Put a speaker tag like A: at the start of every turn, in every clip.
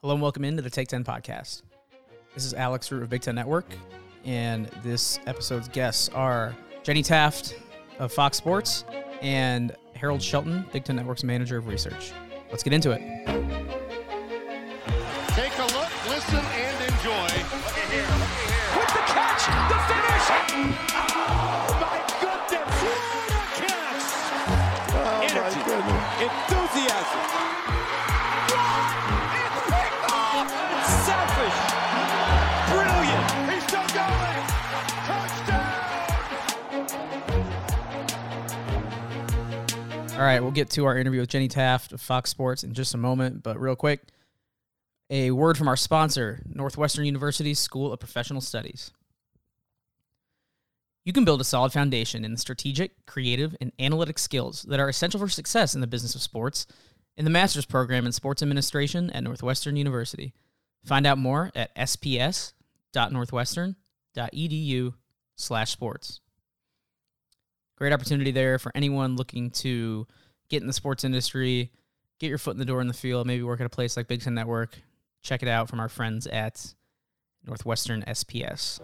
A: Hello and welcome into the Take 10 podcast. This is Alex Root of Big Ten Network, and this episode's guests are Jenny Taft of Fox Sports and Harold Shelton, Big Ten Network's manager of research. Let's get into it. All right, we'll get to our interview with Jenny Taft of Fox Sports in just a moment, but real quick, a word from our sponsor, Northwestern University School of Professional Studies. You can build a solid foundation in the strategic, creative, and analytic skills that are essential for success in the business of sports in the master's program in sports administration at Northwestern University. Find out more at sps.northwestern.edu slash sports. Great opportunity there for anyone looking to get in the sports industry, get your foot in the door in the field, maybe work at a place like Big Ten Network. Check it out from our friends at Northwestern SPS.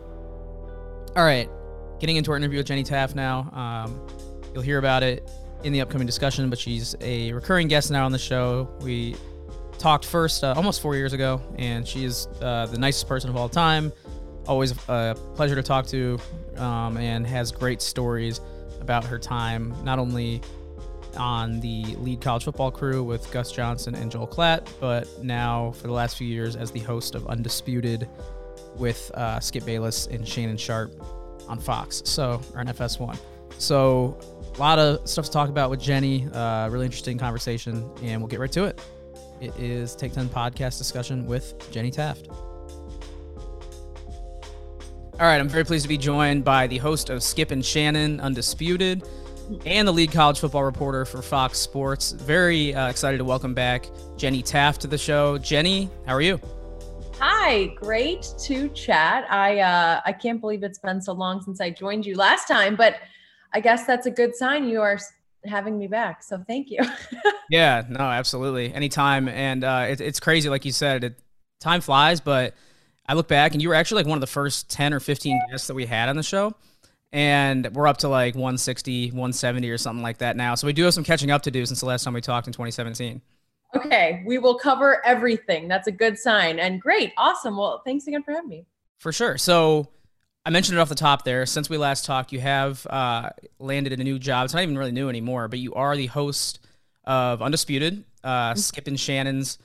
A: All right, getting into our interview with Jenny Taft now. Um, you'll hear about it in the upcoming discussion, but she's a recurring guest now on the show. We talked first uh, almost four years ago, and she is uh, the nicest person of all time. Always a pleasure to talk to, um, and has great stories about her time, not only on the lead college football crew with Gus Johnson and Joel Klatt, but now for the last few years as the host of Undisputed with uh, Skip Bayless and Shannon Sharpe on Fox, so or on FS1. So a lot of stuff to talk about with Jenny. Uh, really interesting conversation, and we'll get right to it. It is Take 10 podcast discussion with Jenny Taft. All right, I'm very pleased to be joined by the host of Skip and Shannon Undisputed and the lead college football reporter for Fox Sports. Very uh, excited to welcome back Jenny Taft to the show. Jenny, how are you?
B: Hi, great to chat. I uh, I can't believe it's been so long since I joined you last time, but I guess that's a good sign you are having me back. So thank you.
A: yeah, no, absolutely. Anytime. And uh, it, it's crazy, like you said, it, time flies, but I look back and you were actually like one of the first 10 or 15 guests that we had on the show. And we're up to like 160, 170 or something like that now. So we do have some catching up to do since the last time we talked in 2017.
B: Okay, we will cover everything. That's a good sign. And great. Awesome. Well, thanks again for having me.
A: For sure. So I mentioned it off the top there. Since we last talked, you have uh, landed in a new job. It's not even really new anymore, but you are the host of Undisputed, uh, Skip and Shannon's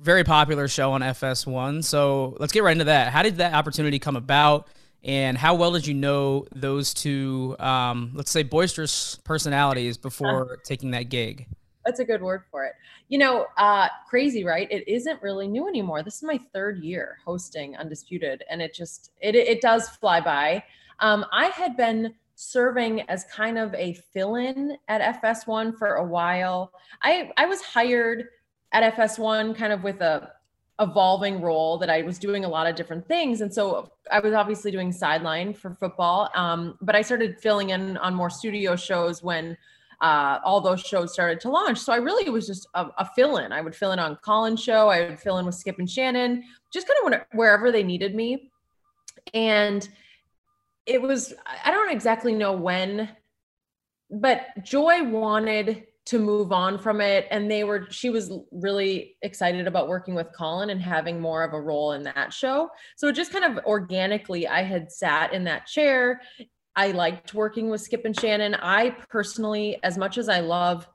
A: very popular show on FS1. So let's get right into that. How did that opportunity come about? And how well did you know those two, um, let's say, boisterous personalities before taking that gig?
B: That's a good word for it. You know, uh, crazy, right? It isn't really new anymore. This is my third year hosting Undisputed, and it just it it does fly by. Um, I had been serving as kind of a fill-in at FS1 for a while. I I was hired at FS1 kind of with a evolving role that I was doing a lot of different things. And so I was obviously doing sideline for football. Um, but I started filling in on more studio shows when uh, all those shows started to launch. So I really was just a, a fill in. I would fill in on Colin's show. I would fill in with Skip and Shannon, just kind of wherever they needed me. And it was, I don't exactly know when, but Joy wanted to move on from it. And they were, she was really excited about working with Colin and having more of a role in that show. So just kind of organically, I had sat in that chair I liked working with Skip and Shannon. I personally, as much as I love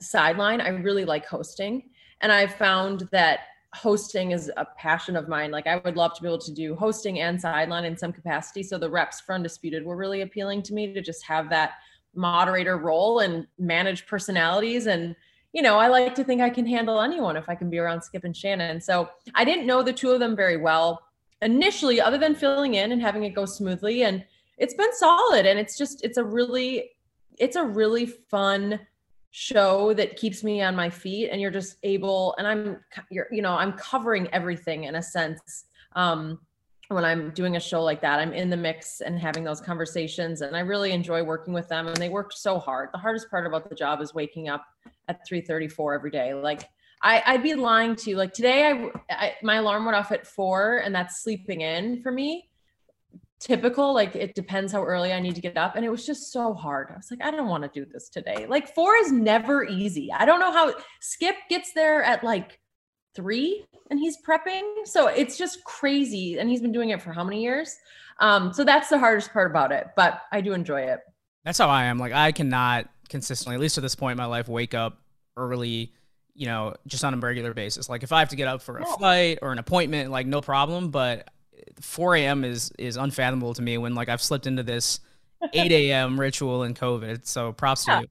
B: sideline, I really like hosting. And I've found that hosting is a passion of mine. Like I would love to be able to do hosting and sideline in some capacity. So the reps for Undisputed were really appealing to me to just have that moderator role and manage personalities. And, you know, I like to think I can handle anyone if I can be around Skip and Shannon. So I didn't know the two of them very well initially, other than filling in and having it go smoothly. And it's been solid and it's just it's a really it's a really fun show that keeps me on my feet and you're just able and i'm you're you know i'm covering everything in a sense um when i'm doing a show like that i'm in the mix and having those conversations and i really enjoy working with them and they work so hard the hardest part about the job is waking up at 3:34 every day like I, would be lying to you. Like today, I, I my alarm went off at four, and that's sleeping in for me. Typical, like it depends how early I need to get up, and it was just so hard. I was like, I don't want to do this today. Like four is never easy. I don't know how Skip gets there at like three, and he's prepping, so it's just crazy. And he's been doing it for how many years? Um, so that's the hardest part about it, but I do enjoy it.
A: That's how I am. Like I cannot consistently, at least at this point in my life, wake up early you know, just on a regular basis. Like if I have to get up for a flight or an appointment, like no problem. But 4 a.m. is is unfathomable to me when like I've slipped into this 8 a.m. ritual in COVID. So props yeah. to you.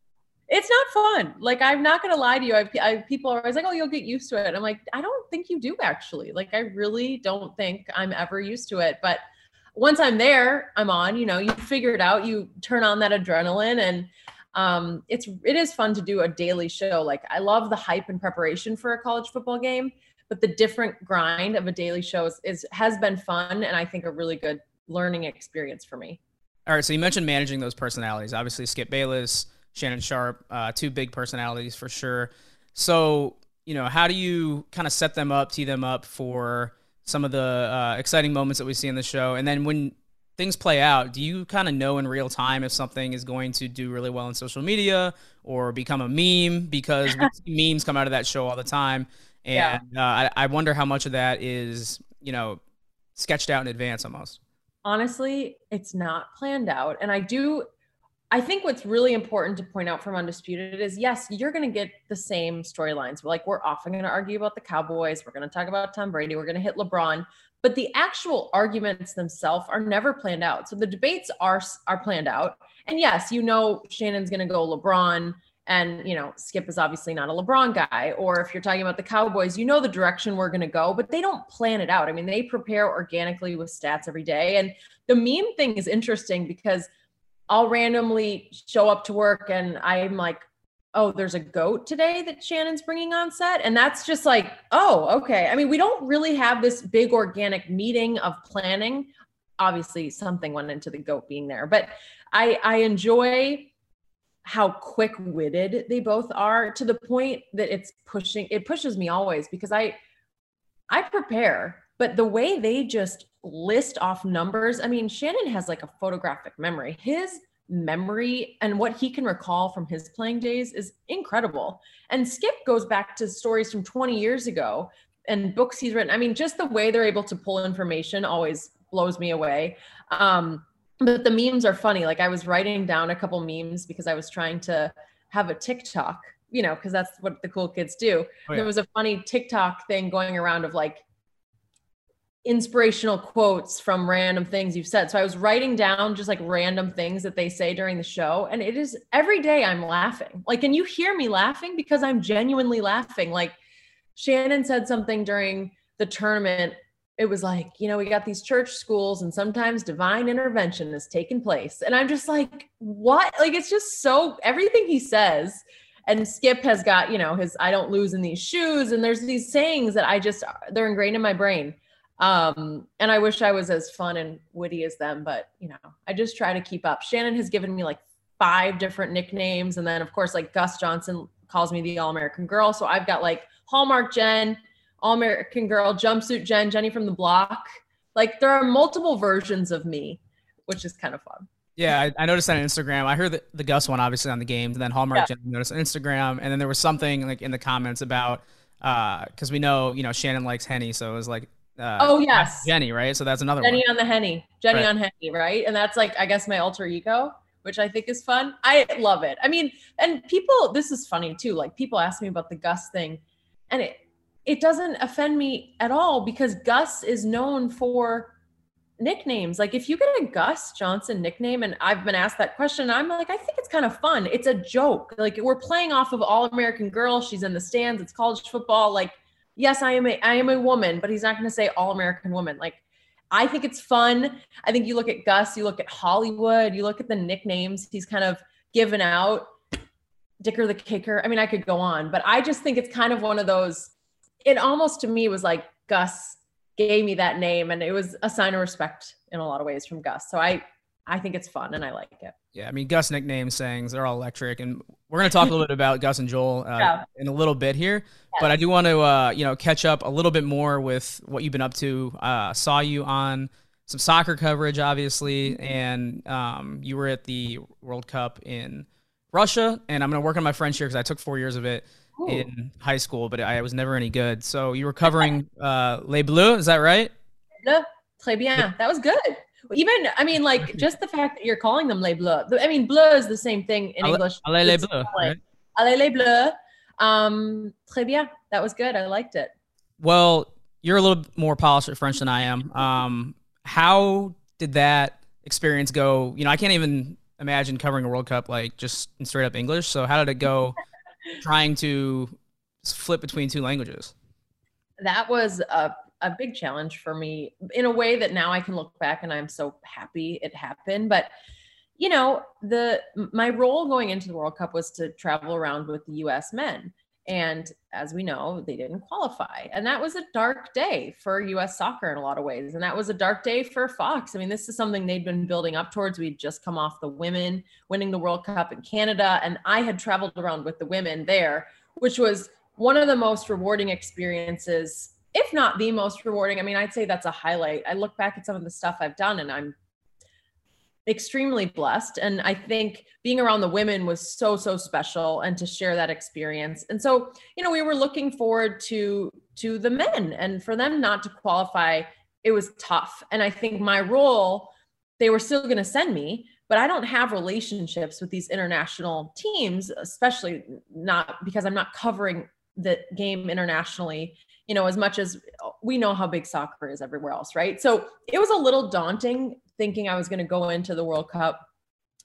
B: It's not fun. Like I'm not gonna lie to you. I, I people are always like, "Oh, you'll get used to it." I'm like, I don't think you do actually. Like I really don't think I'm ever used to it. But once I'm there, I'm on. You know, you figure it out. You turn on that adrenaline and um, it's it is fun to do a daily show. Like I love the hype and preparation for a college football game, but the different grind of a daily show is, is has been fun and I think a really good learning experience for me.
A: All right, so you mentioned managing those personalities. Obviously, Skip Bayless, Shannon Sharpe, uh, two big personalities for sure. So, you know, how do you kind of set them up, tee them up for some of the uh, exciting moments that we see in the show? And then when things play out, do you kind of know in real time if something is going to do really well in social media or become a meme? Because memes come out of that show all the time, and yeah. uh, I, I wonder how much of that is you know sketched out in advance almost.
B: Honestly, it's not planned out, and I do. I think what's really important to point out from Undisputed is yes, you're going to get the same storylines. Like, we're often going to argue about the Cowboys. We're going to talk about Tom Brady. We're going to hit LeBron but the actual arguments themselves are never planned out. So the debates are are planned out. And yes, you know Shannon's going to go LeBron and you know Skip is obviously not a LeBron guy or if you're talking about the Cowboys, you know the direction we're going to go, but they don't plan it out. I mean, they prepare organically with stats every day. And the meme thing is interesting because I'll randomly show up to work and I'm like oh, there's a goat today that Shannon's bringing on set. And that's just like, oh, okay. I mean, we don't really have this big organic meeting of planning. Obviously, something went into the goat being there, but I, I enjoy how quick witted they both are to the point that it's pushing, it pushes me always because I, I prepare, but the way they just list off numbers, I mean, Shannon has like a photographic memory. His memory and what he can recall from his playing days is incredible. And Skip goes back to stories from 20 years ago and books he's written. I mean, just the way they're able to pull information always blows me away. Um, but the memes are funny. Like I was writing down a couple memes because I was trying to have a TikTok, you know, because that's what the cool kids do. Oh, yeah. There was a funny TikTok thing going around of like inspirational quotes from random things you've said. So I was writing down just like random things that they say during the show. And it is every day I'm laughing. Like, and you hear me laughing because I'm genuinely laughing. Like Shannon said something during the tournament. It was like, you know, we got these church schools and sometimes divine intervention is taking place. And I'm just like, what? Like, it's just so everything he says. And Skip has got, you know, his I don't lose in these shoes. And there's these sayings that I just, they're ingrained in my brain um, and I wish I was as fun and witty as them, but you know, I just try to keep up. Shannon has given me like five different nicknames. And then of course, like Gus Johnson calls me the All American Girl. So I've got like Hallmark Jen, All American Girl, Jumpsuit Jen, Jenny from the block. Like there are multiple versions of me, which is kind of fun.
A: Yeah, I, I noticed that on Instagram. I heard the, the Gus one obviously on the game, and then Hallmark yeah. Jen noticed on Instagram, and then there was something like in the comments about because uh, we know you know Shannon likes Henny, so it was like
B: uh, oh yes,
A: Jenny, right? So that's another
B: Jenny
A: one.
B: on the Henny, Jenny right. on Henny, right? And that's like I guess my alter ego, which I think is fun. I love it. I mean, and people, this is funny too. Like people ask me about the Gus thing, and it it doesn't offend me at all because Gus is known for nicknames. Like if you get a Gus Johnson nickname, and I've been asked that question, I'm like, I think it's kind of fun. It's a joke. Like we're playing off of All American Girl. She's in the stands. It's college football. Like yes, I am a I am a woman, but he's not going to say all American woman. Like I think it's fun. I think you look at Gus, you look at Hollywood, you look at the nicknames he's kind of given out. Dicker the kicker. I mean, I could go on, but I just think it's kind of one of those. It almost to me was like Gus gave me that name, and it was a sign of respect in a lot of ways from Gus. So I I think it's fun and I like it.
C: Yeah, I mean Gus nickname sayings they're all electric, and we're gonna talk a little bit about Gus and Joel uh,
B: Yeah.
C: in a little bit here. But I do want to uh, you know catch up a little bit more with what you've been up to. Uh, saw you on some soccer coverage, obviously, and um, you were at the World Cup in Russia, and I'm gonna work on my French here because I took four years of it
B: Ooh.
C: in high school, but I was never any good. So you were covering uh, Les Bleus, is that right?
B: Le, très bien. That was good. Even, I mean, like just the fact that you're calling them les bleus. I mean, bleu is the same thing in English.
C: Allez les Bleus. right?
B: Allez les bleus. Um, très bien. That was good. I liked it.
C: Well, you're a little more polished at French than I am. Um, how did that experience go? You know, I can't even imagine covering a World Cup like just in straight up English. So how did it go trying to flip between two languages?
B: that was a, a big challenge for me in a way that now I can look back and I'm so happy it happened. But you know, the my role going into the World Cup was to travel around with the US men. And as we know, they didn't qualify. And that was a dark day for US soccer in a lot of ways. And that was a dark day for Fox. I mean, this is something they'd been building up towards. We'd just come off the women winning the World Cup in Canada. And I had traveled around with the women there, which was one of the most rewarding experiences, if not the most rewarding. I mean, I'd say that's a highlight. I look back at some of the stuff I've done and I'm extremely blessed. And I think being around the women was so, so special and to share that experience. And so, you know, we were looking forward to to the men and for them not to qualify, it was tough. And I think my role, they were still going to send me, but I don't have relationships with these international teams, especially not because I'm not covering the game internationally, you know, as much as we know how big soccer is everywhere else, right? So it was a little daunting thinking I was going to go into the World Cup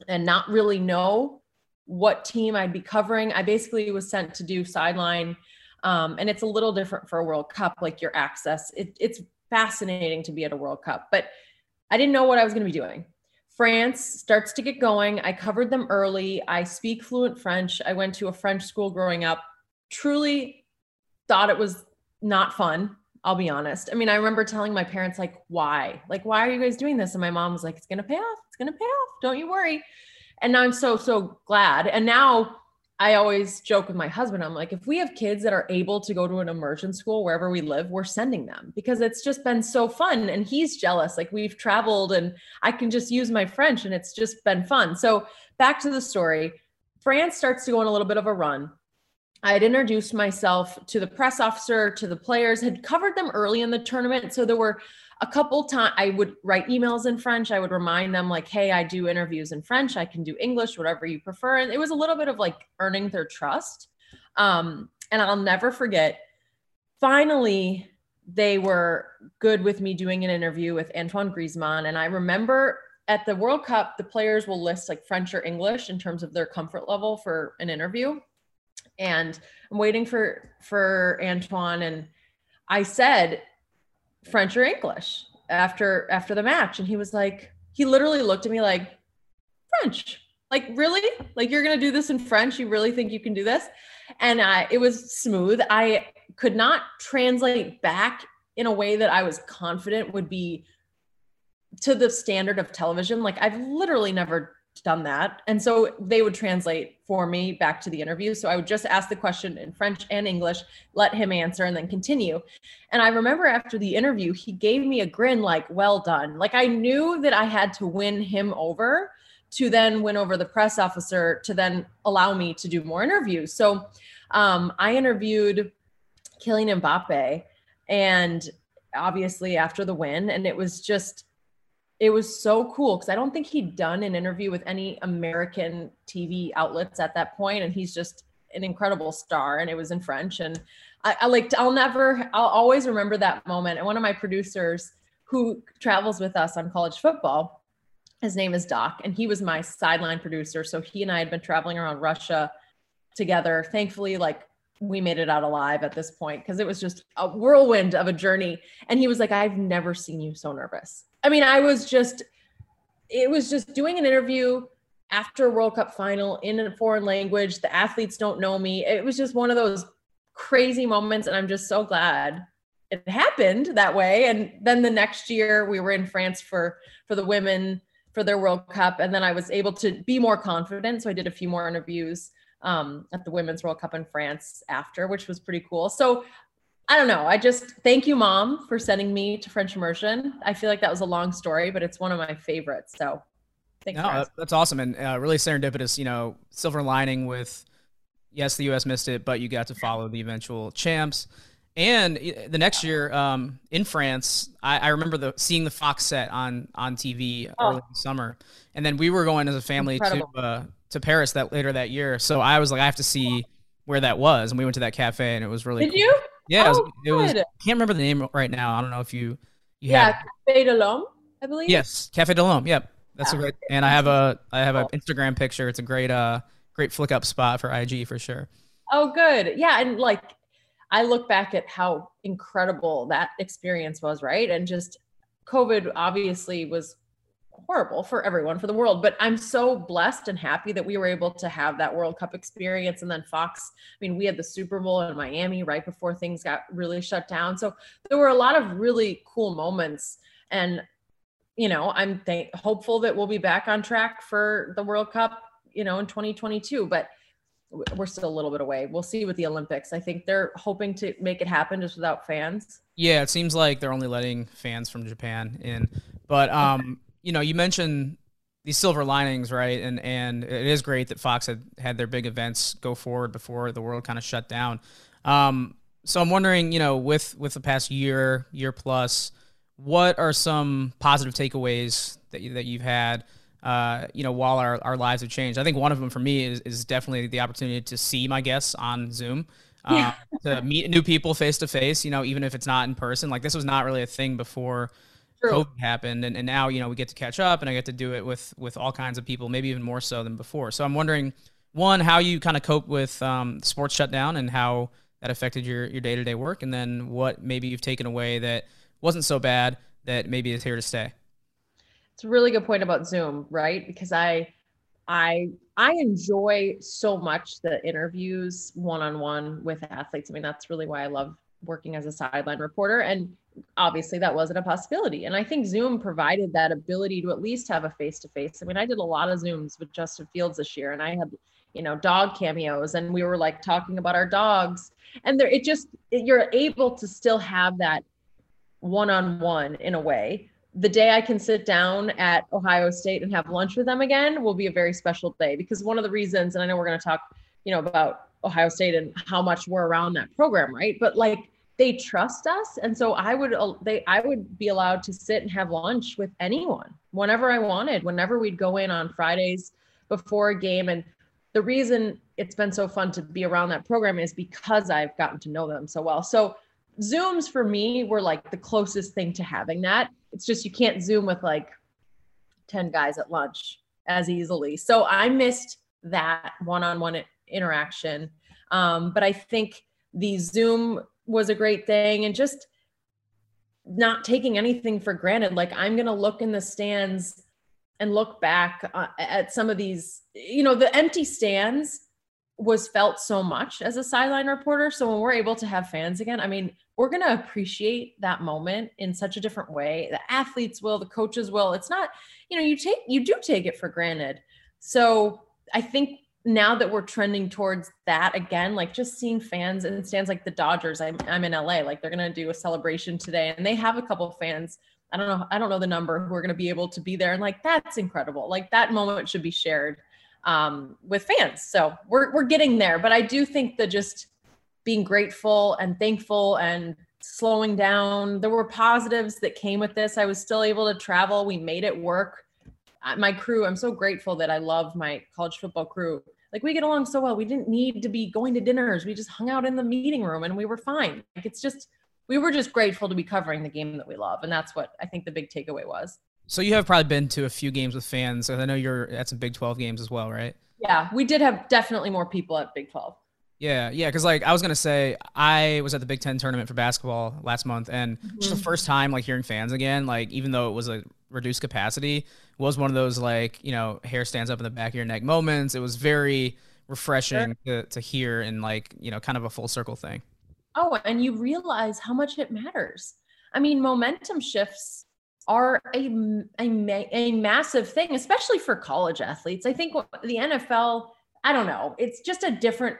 B: and not really know what team I'd be covering. I basically was sent to do sideline. Um, and it's a little different for a World Cup, like your access. It, it's fascinating to be at a World Cup, but I didn't know what I was going to be doing. France starts to get going. I covered them early. I speak fluent French. I went to a French school growing up. Truly thought it was not fun. I'll be honest. I mean, I remember telling my parents, like, why? Like, why are you guys doing this? And my mom was like, it's going to pay off. It's going to pay off. Don't you worry. And now I'm so, so glad. And now I always joke with my husband. I'm like, if we have kids that are able to go to an immersion school wherever we live, we're sending them because it's just been so fun. And he's jealous. Like, we've traveled and I can just use my French and it's just been fun. So, back to the story France starts to go on a little bit of a run. I had introduced myself to the press officer, to the players, had covered them early in the tournament. So there were a couple times I would write emails in French. I would remind them, like, hey, I do interviews in French. I can do English, whatever you prefer. And it was a little bit of like earning their trust. Um, and I'll never forget, finally, they were good with me doing an interview with Antoine Griezmann. And I remember at the World Cup, the players will list like French or English in terms of their comfort level for an interview and I'm waiting for for Antoine and I said French or English after after the match. And he was like he literally looked at me like French? Like really? Like you're going to do this in French? You really think you can do this? And I it was smooth. I could not translate back in a way that I was confident would be to the standard of television. Like I've literally never done that. And so they would translate for me back to the interview. So I would just ask the question in French and English, let him answer, and then continue. And I remember after the interview, he gave me a grin like, well done. Like I knew that I had to win him over to then win over the press officer to then allow me to do more interviews. So um, I interviewed Kylian Mbappe and obviously after the win, and it was just it was so cool because I don't think he'd done an interview with any American TV outlets at that point, and he's just an incredible star. And it was in French, and I, I like I'll never I'll always remember that moment. And one of my producers who travels with us on college football, his name is Doc, and he was my sideline producer. So he and I had been traveling around Russia together. Thankfully, like we made it out alive at this point because it was just a whirlwind of a journey. And he was like, I've never seen you so nervous. I mean, I was just, it was just doing an interview after a World Cup final in a foreign language. The athletes don't know me. It was just one of those crazy moments. And I'm just so glad it happened that way. And then the next year we were in France for, for the women for their World Cup. And then I was able to be more confident. So I did a few more interviews um, at the Women's World Cup in France after, which was pretty cool. So I don't know. I just thank you, mom, for sending me to French immersion. I feel like that was a long story, but it's one of my favorites. So
A: thanks. No, that's awesome and uh, really serendipitous. You know, silver lining with yes, the U.S. missed it, but you got to follow the eventual champs. And the next year um, in France, I, I, remember the seeing the Fox set on on TV oh. early summer, and then we were going as a family Incredible. to uh, to Paris that later that year. So I was like, I have to see where that was, and we went to that cafe, and it was really.
B: Did cool. you?
A: Yeah, oh, it, was, it was. I can't remember the name right now. I don't know if you. you
B: yeah, Cafe de l'Homme, I believe.
A: Yes, Cafe de l'Homme. Yep, that's yeah. a great. And I have a I have an Instagram picture. It's a great uh great flick up spot for IG for sure.
B: Oh, good. Yeah, and like I look back at how incredible that experience was, right? And just COVID obviously was horrible for everyone for the world but i'm so blessed and happy that we were able to have that world cup experience. And then fox i mean we had the super bowl in miami right before things got really shut down. So there were a lot of really cool moments. And you know i'm th- hopeful that we'll be back on track for the world cup you know in 2022 but we're still a little bit away. We'll see with the olympics. I think they're hoping to make it happen just without fans.
A: Yeah it seems like they're only letting fans from japan in. But um you know, you mentioned these silver linings, right? And and it is great that Fox had had their big events go forward before the world kind of shut down. Um, so I'm wondering, you know, with with the past year, year plus, what are some positive takeaways that you, that you've had? Uh, you know, while our, our lives have changed, I think one of them for me is, is definitely the opportunity to see my guests on Zoom, uh, yeah. to meet new people face to face. You know, even if it's not in person. Like this was not really a thing before True. COVID happened, and, and now you know we get to catch up, and I get to do it with with all kinds of people, maybe even more so than before. So I'm wondering, one, how you kind of cope with um, sports shutdown and how that affected your your day to day work, and then what maybe you've taken away that wasn't so bad that maybe is here to stay.
B: It's a really good point about Zoom, right? Because I I I enjoy so much the interviews one on one with athletes. I mean, that's really why I love working as a sideline reporter. And obviously that wasn't a possibility. And I think Zoom provided that ability to at least have a face to face. I mean, I did a lot of Zooms with Justin Fields this year and I had, you know, dog cameos and we were like talking about our dogs. And there, it just, you're able to still have that one on one in a way. The day I can sit down at Ohio State and have lunch with them again will be a very special day because one of the reasons, and I know we're going to talk, you know, about Ohio State and how much we're around that program, right? But like, they trust us. And so i would they i would be allowed to sit and have lunch with anyone whenever i wanted whenever we'd go in on fridays before a game. And the reason it's been so fun to be around that program is because i've gotten to know them so well. So zooms for me were like the closest thing to having that. It's just you can't zoom with like 10 guys at lunch as easily. So i missed that one-on-one interaction. Um, but i think the zoom was a great thing and just not taking anything for granted. Like i'm going to look in the stands and look back uh, at some of these you know the empty stands was felt so much as a sideline reporter. So when we're able to have fans again i mean we're going to appreciate that moment in such a different way. The athletes will the coaches will. It's not you know you take you do take it for granted. So i think now that we're trending towards that again, like just seeing fans and stands like the Dodgers, I'm, I'm in LA, like they're going to do a celebration today and they have a couple fans. I don't know. I don't know the number who are going to be able to be there. And like, that's incredible. Like that moment should be shared um, with fans. So we're, we're getting there, but I do think that just being grateful and thankful and slowing down, there were positives that came with this. I was still able to travel. We made it work. My crew, I'm so grateful that I love my college football crew like we get along so well. We didn't need to be going to dinners. We just hung out in the meeting room and we were fine. Like it's just we were just grateful to be covering the game that we love. And that's what I think the big takeaway was.
A: So you have probably been to a few games with fans. I know you're at some Big 12 games as well, right?
B: Yeah, we did have definitely more people at Big 12.
A: Yeah, yeah, because like I was gonna say, I was at the Big Ten tournament for basketball last month, and mm-hmm. just the first time like hearing fans again, like even though it was a reduced capacity, was one of those like you know hair stands up in the back of your neck moments. It was very refreshing sure. to to hear and like you know kind of a full circle thing.
B: Oh, and you realize how much it matters. I mean, momentum shifts are a, a, a massive thing, especially for college athletes. I think the NFL, I don't know, it's just a different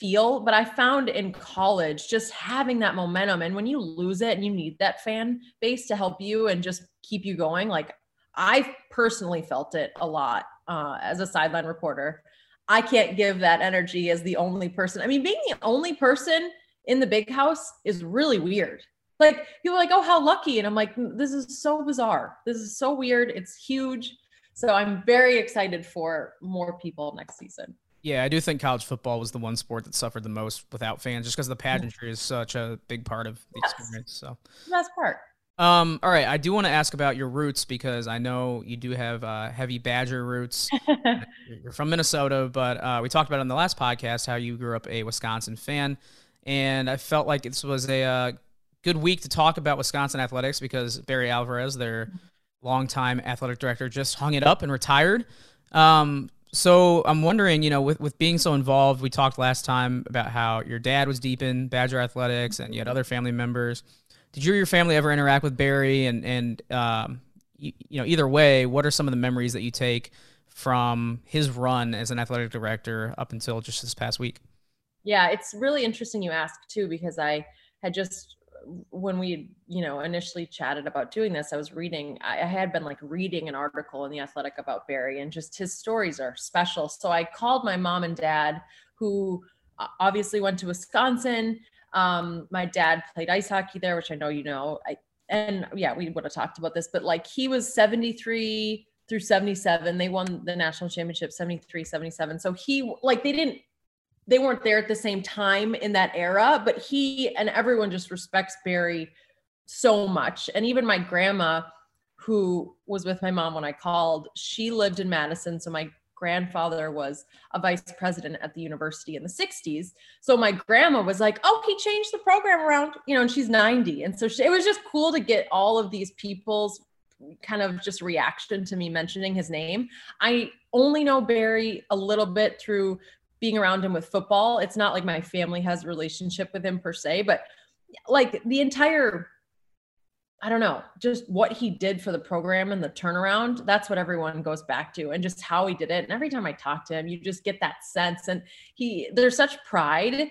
B: feel, but I found in college just having that momentum. And when you lose it and you need that fan base to help you and just keep you going, like I personally felt it a lot uh, as a sideline reporter. I can't give that energy as the only person. I mean, being the only person in the big house is really weird. Like people are like, oh, how lucky. And I'm like, this is so bizarre. This is so weird. It's huge. So I'm very excited for more people next season.
A: Yeah, I do think college football was the one sport that suffered the most without fans, just because the pageantry is such a big part of the yes. experience. So
B: the best part.
A: Um, all right, I do want to ask about your roots because I know you do have uh, heavy Badger roots. You're from Minnesota, but uh, we talked about on the last podcast how you grew up a Wisconsin fan, and I felt like this was a uh, good week to talk about Wisconsin athletics because Barry Alvarez, their longtime athletic director, just hung it up and retired. Um, so I'm wondering, you know, with, with being so involved, we talked last time about how your dad was deep in Badger athletics and you had other family members. Did you or your family ever interact with Barry? And, and um, you, you know, either way, what are some of the memories that you take from his run as an athletic director up until just this past week?
B: Yeah, it's really interesting you ask too, because I had just when we you know initially chatted about doing this i was reading i had been like reading an article in the athletic about barry and just his stories are special. So i called my mom and dad who obviously went to wisconsin. Um, my dad played ice hockey there which i know you know. I, and yeah we would have talked about this but like he was 73 through 77 they won the national championship 73 77 so he like they didn't they weren't there at the same time in that era, but he and everyone just respects Barry so much. And even my grandma, who was with my mom when I called, she lived in Madison. So my grandfather was a vice president at the university in the 60s. So my grandma was like, "Oh, he changed the program around, you know, and she's 90." And so she, it was just cool to get all of these people's kind of just reaction to me mentioning his name. I only know Barry a little bit through being around him with football. It's not like my family has a relationship with him per se, but like the entire I don't know, just what he did for the program and the turnaround. That's what everyone goes back to and just how he did it. And every time I talk to him, you just get that sense. And he, there's such pride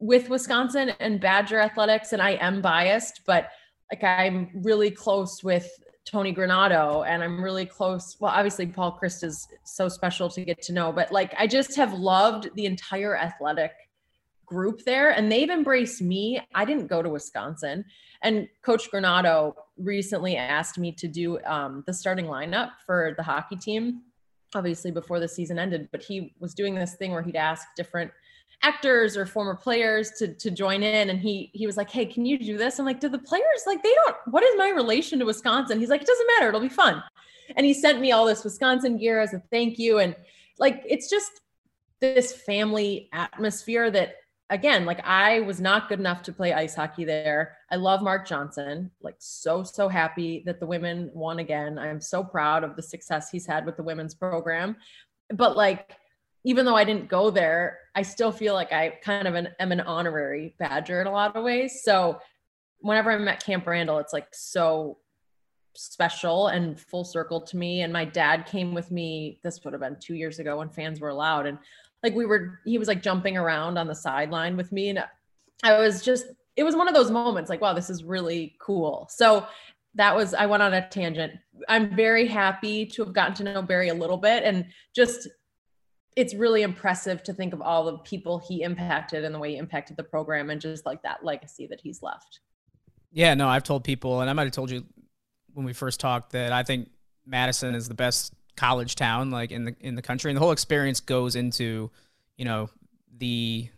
B: with Wisconsin and Badger athletics. And I am biased, but like I'm really close with Tony Granato and I'm really close. Well, obviously Paul Chryst is so special to get to know, but like I just have loved the entire athletic group there and they've embraced me. I didn't go to Wisconsin and coach Granato recently asked me to do um, the starting lineup for the hockey team obviously before the season ended, but he was doing this thing where he'd ask different actors or former players to to join in. And he he was like hey can you do this? I'm like do the players like they don't what is my relation to wisconsin? He's like it doesn't matter. It'll be fun. And he sent me all this wisconsin gear as a thank you. And like it's just this family atmosphere that again like i was not good enough to play ice hockey there. I love mark johnson like so so happy that the women won again. I'm so proud of the success he's had with the women's program. But like even though I didn't go there, I still feel like I kind of an, am an honorary Badger in a lot of ways. So whenever I'm at Camp Randall, it's like so special and full circle to me. And my dad came with me. This would have been two years ago when fans were allowed, and like we were, he was like jumping around on the sideline with me, and I was just. It was one of those moments like, wow, this is really cool. So that was I went on a tangent. I'm very happy to have gotten to know Barry a little bit and just it's really impressive to think of all the people he impacted and the way he impacted the program and just like that legacy that he's left.
A: Yeah, no, I've told people, and I might have told you when we first talked that I think Madison is the best college town like in the in the country, and the whole experience goes into you know the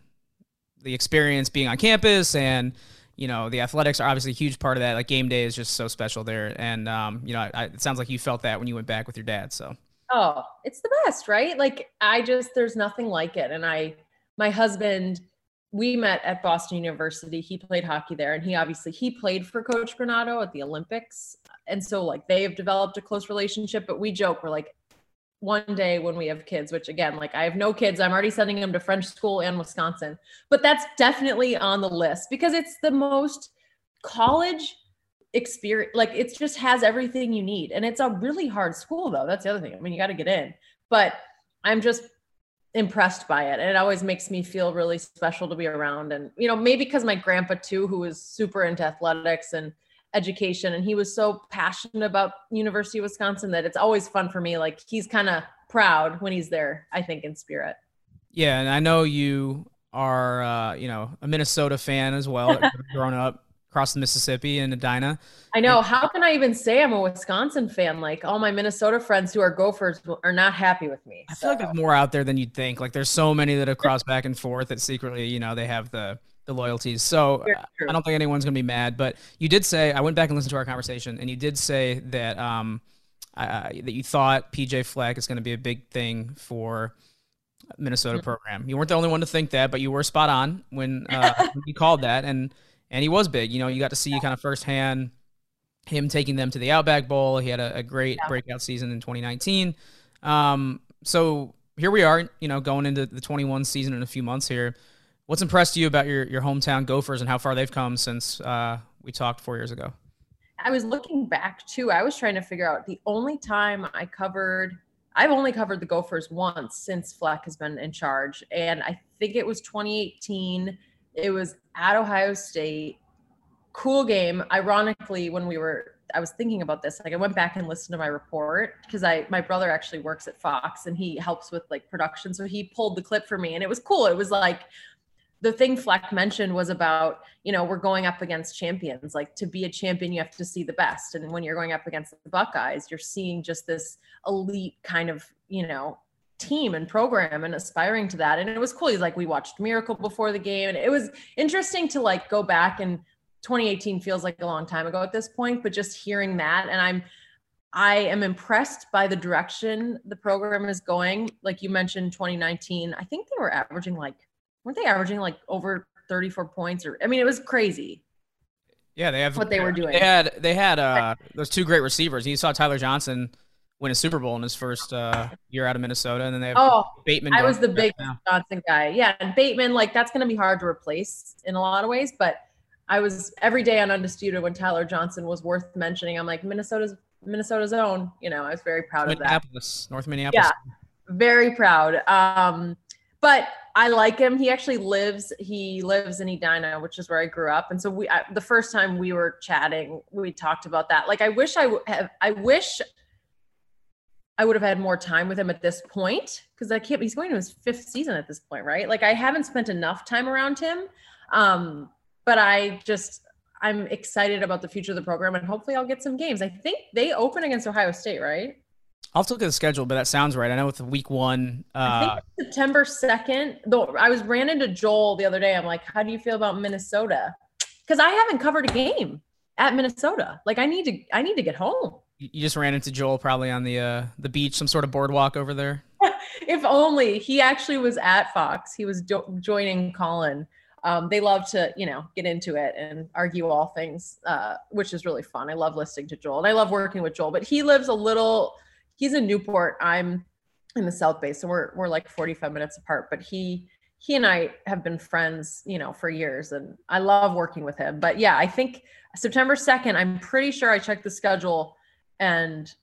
A: the experience being on campus and you know the athletics are obviously a huge part of that. Like game day is just so special there, and um, you know I, it sounds like you felt that when you went back with your dad. So
B: Oh, it's the best, right? Like I just there's nothing like it. And I my husband we met at Boston University. He played hockey there and he obviously he played for coach Granato at the Olympics. And so like they have developed a close relationship, but we joke we're like one day when we have kids, which again, like I have no kids, I'm already sending them to French school and Wisconsin. But that's definitely on the list because it's the most college experience like it just has everything you need. And it's a really hard school though. That's the other thing. I mean you got to get in. But i'm just impressed by it. And it always makes me feel really special to be around. And you know maybe because my grandpa too who was super into athletics and education and he was so passionate about university of wisconsin that it's always fun for me. Like he's kind of proud when he's there i think in spirit.
A: Yeah and i know you are uh, you know a minnesota fan as well growing up across the Mississippi in Edina.
B: I know. How can I even say I'm a Wisconsin fan? Like all my Minnesota friends who are Gophers are not happy with me.
A: I feel like there's more out there than you'd think. Like there's so many that have crossed back and forth that secretly, you know, they have the the loyalties. So I don't think anyone's gonna be mad. But you did say I went back and listened to our conversation, and you did say that um uh, that you thought PJ Fleck is going to be a big thing for Minnesota mm-hmm. program. You weren't the only one to think that, but you were spot on when, uh, when you called that. And and he was big. You know, you got to see kind of firsthand him taking them to the Outback Bowl. He had a, a great yeah. breakout season in 2019. Um, so here we are, you know, going into the 21 season in a few months here. What's impressed you about your your hometown Gophers and how far they've come since uh, we talked four years ago?
B: I was looking back too. I was trying to figure out the only time I covered. I've only covered the Gophers once since Fleck has been in charge, and I think it was 2018 it was at Ohio State. Cool game. Ironically, when we were, I was thinking about this. Like I went back and listened to my report because I, my brother actually works at Fox and he helps with like production. So he pulled the clip for me and it was cool. It was like, the thing Fleck mentioned was about, you know, we're going up against champions. Like to be a champion, you have to see the best. And when you're going up against the Buckeyes, you're seeing just this elite kind of, you know, team and program and aspiring to that. And it was cool. He's like, we watched Miracle before the game. And it was interesting to like go back and 2018 feels like a long time ago at this point, but just hearing that. And I'm, I am impressed by the direction the program is going. Like you mentioned, 2019, I think they were averaging like, weren't they averaging like over 34 points or, I mean, it was crazy.
A: Yeah, they have
B: what they were doing.
A: They had, they had, uh, those two great receivers. You saw Tyler Johnson win a Super Bowl in his first uh, year out of Minnesota, and then they have
B: oh Bateman. I was the big Johnson guy, yeah, and Bateman like that's going to be hard to replace in a lot of ways, but I was every day on Undisputed when Tyler Johnson was worth mentioning. I'm like Minnesota's Minnesota's own. You know, I was very proud of that.
A: Minneapolis, North Minneapolis.
B: Yeah, very proud. Um, but I like him. He actually lives. He lives in Edina, which is where I grew up. And so we, I, the first time we were chatting, we talked about that. Like, I wish I have. I wish I would have had more time with him at this point because I can't. He's going to his fifth season at this point, right? Like I haven't spent enough time around him, um, but I just I'm excited about the future of the program and hopefully I'll get some games. I think they open against Ohio State, right?
A: I'll have to look at the schedule, but that sounds right. I know with week one,
B: uh, September second. Though I was ran into Joel the other day. I'm like, how do you feel about Minnesota? Because I haven't covered a game at Minnesota. Like I need to I need to get home.
A: You just ran into Joel probably on the uh, the beach, some sort of boardwalk over there.
B: if only he actually was at Fox. He was joining Colin. Um, they love to, you know, get into it and argue all things, uh, which is really fun. I love listening to Joel and I love working with Joel. But he lives a little. He's in Newport. I'm in the South Bay, so we're we're like 45 minutes apart. But he he and I have been friends, you know, for years, and I love working with him. But yeah, I think September 2nd. I'm pretty sure I checked the schedule and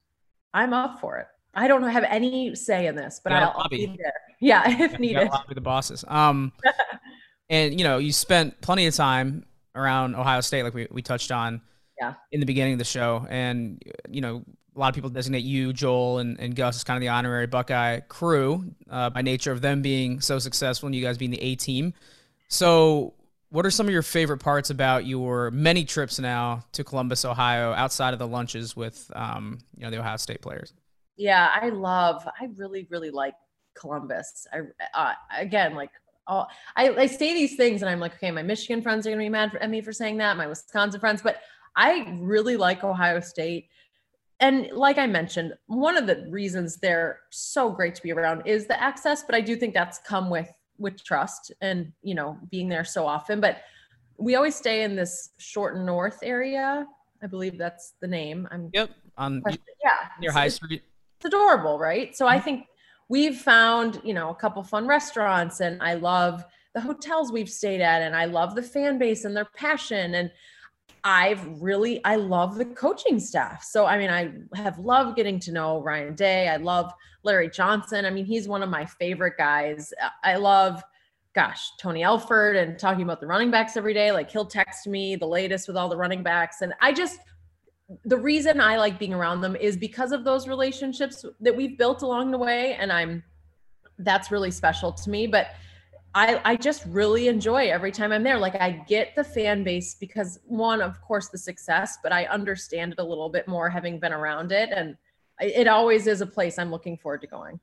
B: I'm up for it. I don't have any say in this, but I'll, I'll, be there. Yeah, if needed.
A: Lobby the bosses. Um, and you know, you spent plenty of time around Ohio State, like we, we touched on.
B: Yeah.
A: In the beginning of the show, and you know, a lot of people designate you, Joel, and, and Gus as kind of the honorary Buckeye crew uh, by nature of them being so successful and you guys being the A team. So, what are some of your favorite parts about your many trips now to Columbus, Ohio, outside of the lunches with um, you know the Ohio State players?
B: Yeah, I love. I really, really like Columbus. I uh, again, like all, I, I say these things, and I'm like, okay, my Michigan friends are gonna be mad at me for saying that. My Wisconsin friends, but I really like Ohio State. And like I mentioned, one of the reasons they're so great to be around is the access, but I do think that's come with with trust and you know being there so often but we always stay in this short north area. I believe that's the name. I'm
A: yep on
B: yeah
A: near high street.
B: it's adorable right? So i mm-hmm. think we've found you know a couple fun restaurants and i love the hotels we've stayed at and i love the fan base and their passion and I've really I love the coaching staff. So I mean, I have loved getting to know Ryan Day. I love Larry Johnson. I mean, he's one of my favorite guys. Uh, I love gosh, Tony Alford and talking about the running backs every day. Like he'll text me the latest with all the running backs. And I just the reason I like being around them is because of those relationships that we've built along the way. And I'm that's really special to me. But I, I just really enjoy every time I'm there. Like I get the fan base because one, of course, the success, but I understand it a little bit more having been around it. And it always is a place I'm looking forward to going.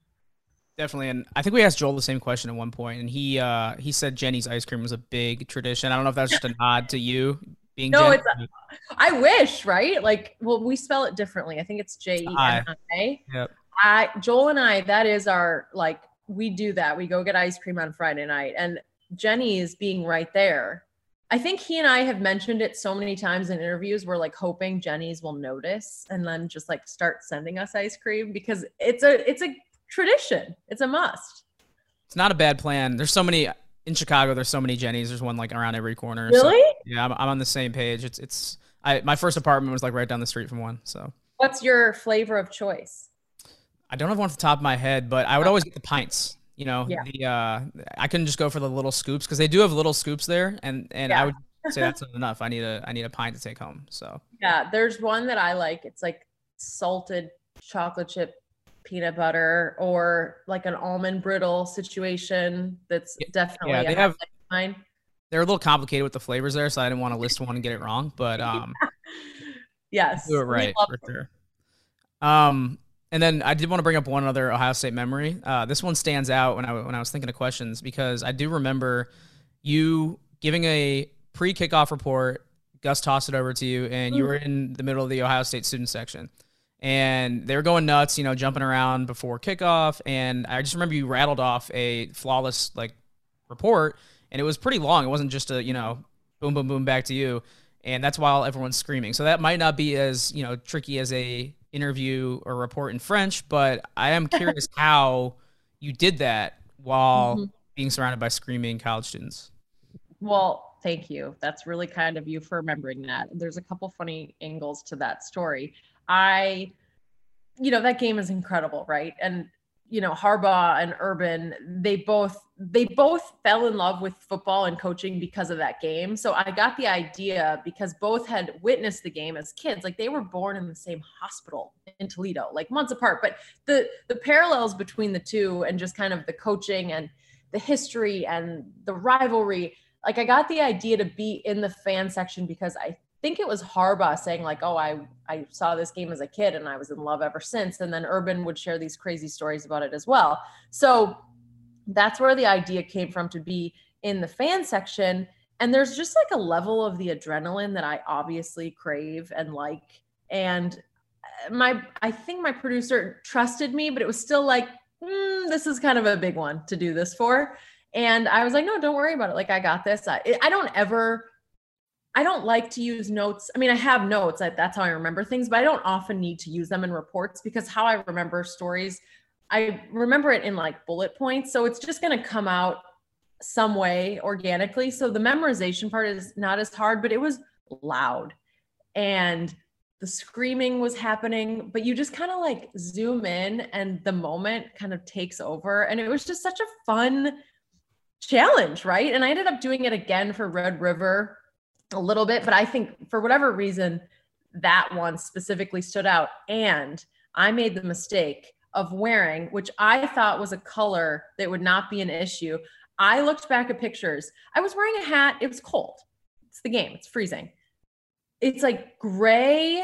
A: Definitely, and I think we asked Joel the same question at one point, and he uh, he said Jeni's ice cream was a big tradition. I don't know if that's just a nod to you being.
B: No, Jenny. it's. A, I wish, right? Like, well, we spell it differently. I think it's J E N I. Yep. I Joel and I, that is our like we do that. We go get ice cream on Friday night, and Jeni is being right there. I think he and I have mentioned it so many times in interviews. We're like hoping Jeni's will notice and then just like start sending us ice cream because it's a it's a tradition. It's a must.
A: It's not a bad plan. There's so many in Chicago. There's so many Jeni's. There's one like around every corner.
B: Really?
A: So, yeah, I'm, I'm on the same page. It's it's. I my first apartment was like right down the street from one. So.
B: What's your flavor of choice?
A: I don't have one off the top of my head, but I would always get the pints. You know, yeah. the uh, I couldn't just go for the little scoops because they do have little scoops there, and and yeah. I would say that's not enough. I need a I need a pint to take home. So
B: yeah, there's one that I like. It's like salted chocolate chip peanut butter or like an almond brittle situation. That's definitely yeah. They have mine.
A: They're a little complicated with the flavors there, so I didn't want to list one and get it wrong. But um,
B: yes,
A: do it right for sure. Um, and then I did want to bring up one other Ohio State memory. Uh, this one stands out when I when I was thinking of questions because I do remember you giving a pre kickoff report. Gus tossed it over to you, and you mm. were in the middle of the Ohio State student section and they were going nuts, you know, jumping around before kickoff. And I just remember you rattled off a flawless like report, and it was pretty long. It wasn't just a you know, boom, boom, boom, back to you, and that's while everyone's screaming. So that might not be as you know tricky as a interview or report in French, but I am curious how you did that while mm-hmm. being surrounded by screaming college students.
B: Well, thank you. That's really kind of you for remembering that. There's a couple funny angles to that story. I, you know, that game is incredible, right? And you know, Harbaugh and Urban, they both they both fell in love with football and coaching because of that game. So I got the idea because both had witnessed the game as kids. Like they were born in the same hospital in Toledo, like months apart. But the the parallels between the two and just kind of the coaching and the history and the rivalry, like I got the idea to be in the fan section because I think it was Harbaugh saying like, "Oh, I I saw this game as a kid and I was in love ever since." And then Urban would share these crazy stories about it as well. So that's where the idea came from to be in the fan section. And there's just like a level of the adrenaline that I obviously crave and like. And uh, my I think my producer trusted me, but it was still like, mm, this is kind of a big one to do this for. And I was like, no, don't worry about it. Like I got this. I, I don't ever I don't like to use notes. I mean, I have notes. I, that's how I remember things, but I don't often need to use them in reports because how I remember stories, I remember it in like bullet points. So it's just going to come out some way organically. So the memorization part is not as hard, but it was loud and the screaming was happening, but you just kind of like zoom in and the moment kind of takes over. And it was just such a fun challenge, right? And I ended up doing it again for Red River a little bit, but I think for whatever reason, that one specifically stood out. And I made the mistake of wearing, which I thought was a color that would not be an issue. I looked back at pictures. I was wearing a hat. It was cold. It's the game, it's freezing. It's like gray,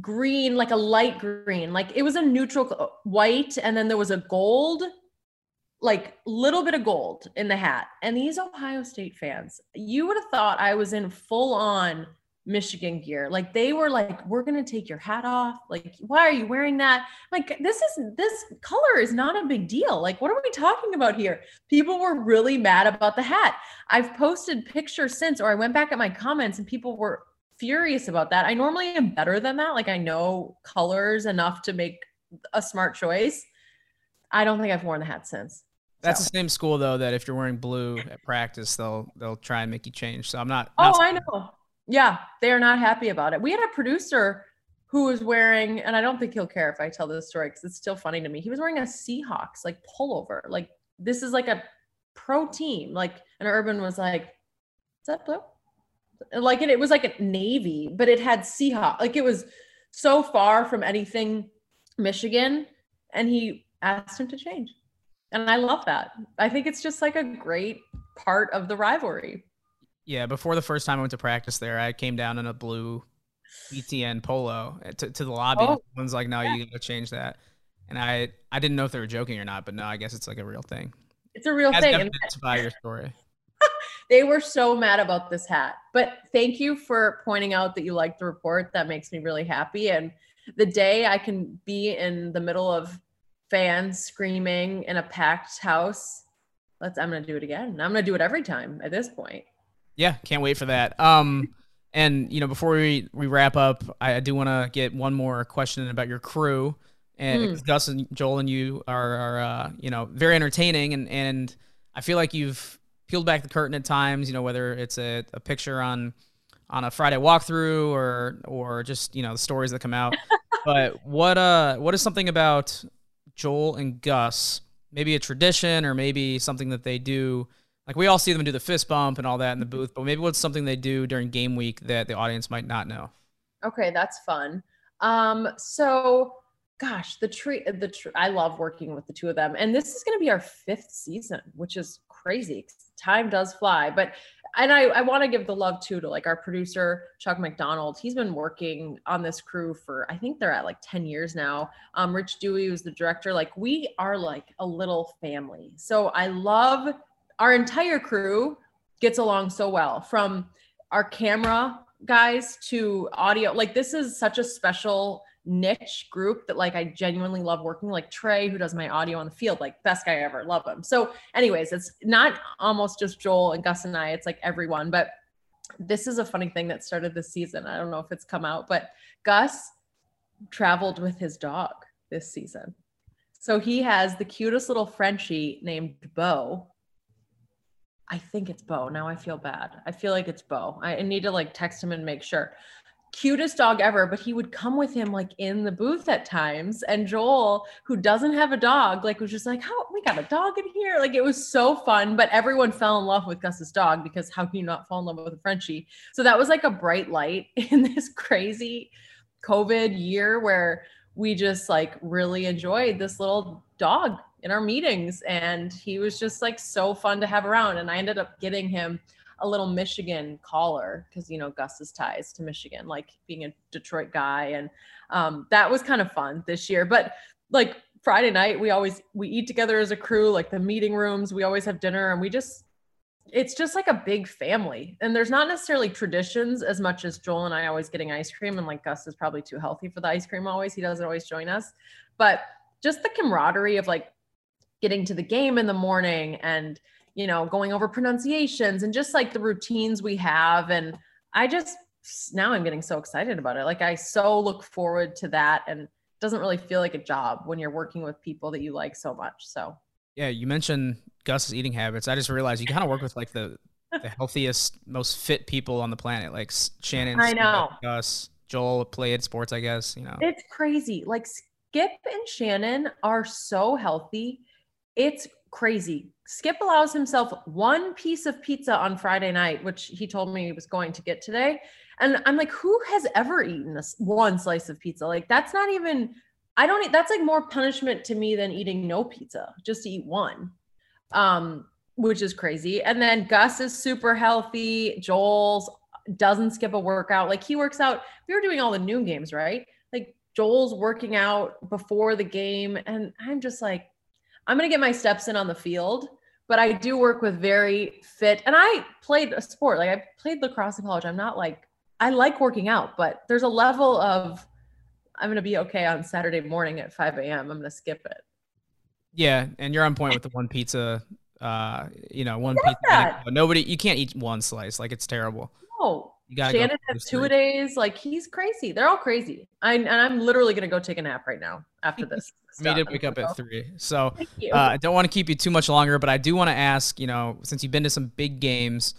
B: green, like a light green. Like it was a neutral white, and then there was a gold like little bit of gold in the hat. And these Ohio State fans, you would have thought I was in full on Michigan gear. Like they were like, we're gonna take your hat off. Like, why are you wearing that? Like, this is this color is not a big deal. Like, what are we talking about here? People were really mad about the hat. I've posted pictures since, or I went back at my comments and people were furious about that. I normally am better than that. Like I know colors enough to make a smart choice. I don't think I've worn the hat since.
A: That's so. the same school though that if you're wearing blue at practice, they'll they'll try and make you change. So I'm not.
B: Oh, I know. Yeah, they are not happy about it. We had a producer who was wearing, and I don't think he'll care if I tell this story because it's still funny to me. He was wearing a Seahawks like pullover. Like this is like a pro team. Like, and Urban was like, "Is that blue?" Like it, it was like a navy, but it had Seahawks. Like it was so far from anything Michigan, and he asked him to change. And I love that. I think it's just like a great part of the rivalry.
A: Yeah, before the first time I went to practice there, I came down in a blue BTN polo eh, to, to the lobby. Oh, Someone's like, "No, yeah. you got to change that." And I I didn't know if they were joking or not, but no, I guess it's like a real thing.
B: It's a real As thing.
A: To buy your story.
B: they were so mad about this hat, but thank you for pointing out that you liked the report. That makes me really happy. And the day I can be in the middle of fans screaming in a packed house, let's. I'm gonna do it again. I'm gonna do it every time at this point.
A: Yeah, can't wait for that. Um, and you know, before we we wrap up, I, I do want to get one more question about your crew. And mm. Gus and Joel and you are, are uh, you know, very entertaining, and and I feel like you've peeled back the curtain at times. You know, whether it's a, a picture on on a Friday walkthrough or or just you know the stories that come out. but what uh what is something about Joel and Gus? Maybe a tradition or maybe something that they do like we all see them do the fist bump and all that in the booth, but maybe what's something they do during game week that the audience might not know?
B: Okay, that's fun. Um, so gosh, the tree, the tree, I love working with the two of them, and this is going to be our fifth season, which is crazy. Time does fly, but and I, I want to give the love too to like our producer Chuck McDonald. He's been working on this crew for I think they're at like 10 years now. Um, Rich Dewey was the director. Like we are like a little family. So I love our entire crew gets along so well from our camera guys to audio. Like this is such a special niche group that like I genuinely love working like Trey who does my audio on the field like best guy ever love him. So anyways, it's not almost just Joel and Gus and I, it's like everyone, but this is a funny thing that started this season. I don't know if it's come out, but Gus traveled with his dog this season. So he has the cutest little Frenchie named Bo I think it's Bo. Now I feel bad. I feel like it's Bo. I need to like text him and make sure. Cutest dog ever, but he would come with him like in the booth at times. And Joel, who doesn't have a dog, like was just like, "How we got a dog in here?" Like it was so fun. But everyone fell in love with Gus's dog because how can you not fall in love with a Frenchie? So that was like a bright light in this crazy COVID year where we just like really enjoyed this little dog in our meetings and he was just like so fun to have around and i ended up getting him a little michigan collar because you know gus's ties to michigan like being a detroit guy and um, that was kind of fun this year but like friday night we always we eat together as a crew like the meeting rooms we always have dinner and we just it's just like a big family and there's not necessarily traditions as much as joel and i always getting ice cream and like gus is probably too healthy for the ice cream always he doesn't always join us but just the camaraderie of like getting to the game in the morning and you know going over pronunciations and just like the routines we have. And i just now i'm getting so excited about it. Like i so look forward to that and doesn't really feel like a job when you're working with people that you like so much so.
A: Yeah you mentioned gus's eating habits. I just realized you kind of work with like the the healthiest most fit people on the planet like shannon
B: i know.
A: Gus joel played sports i guess you know.
B: It's crazy. Like skip and shannon are so healthy it's crazy. Skip allows himself one piece of pizza on Friday night, which he told me he was going to get today. And I'm like, who has ever eaten this one slice of pizza? Like, that's not even, I don't, that's like more punishment to me than eating no pizza, just to eat one, um, which is crazy. And then Gus is super healthy. Joel's doesn't skip a workout. Like, he works out. We were doing all the noon games, right? Like, Joel's working out before the game. And I'm just like, I'm going to get my steps in on the field, but I do work with very fit. And I played a sport. Like I played lacrosse in college. I'm not like, I like working out, but there's a level of, I'm going to be okay on Saturday morning at 5 a.m. I'm going to skip it.
A: Yeah. And you're on point with the one pizza, uh, you know, one pizza. Nobody, you can't eat one slice. Like it's terrible.
B: No. You got Shannon has two a days. Like he's crazy. They're all crazy. I, and I'm literally going to go take a nap right now after this.
A: Me to wake up at three. So uh, I don't want to keep you too much longer, but I do want to ask, you know, since you've been to some big games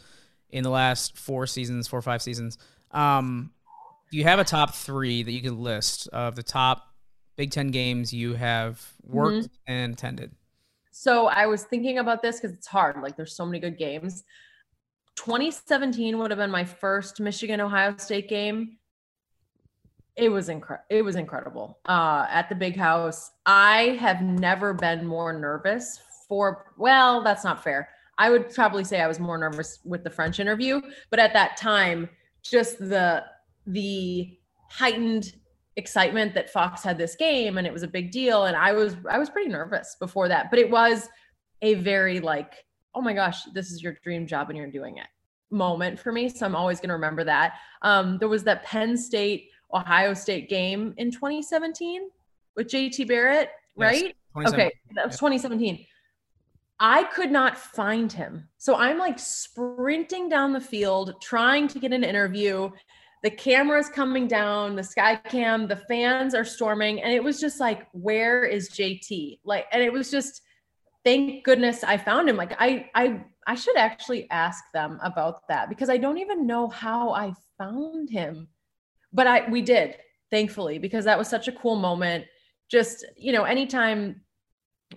A: in the last four seasons, four or five seasons. Um, do you have a top three that you can list of the top Big Ten games you have worked
B: Mm-hmm.
A: and attended?
B: So I was thinking about this because it's hard. Like there's so many good games. 2017 would have been my first Michigan Ohio State game. It was incredible. It was incredible. Uh, at the big house. I have never been more nervous for well, that's not fair. I would probably say I was more nervous with the French interview, but at that time, just the the heightened excitement that Fox had this game and it was a big deal and I was I was pretty nervous before that but it was a very like oh my gosh this is your dream job and you're doing it moment for me so I'm always going to remember that um there was that Penn State Ohio State game in 2017 with JT Barrett right
A: 27
B: okay that was 2017 I could not find him. So I'm like sprinting down the field trying to get an interview. The camera's coming down, the sky cam, the fans are storming. And it was just like, where is JT? Like, and it was just, thank goodness I found him. Like, I, I, I should actually ask them about that because I don't even know how I found him. But I, we did, thankfully, because that was such a cool moment. Just, you know, anytime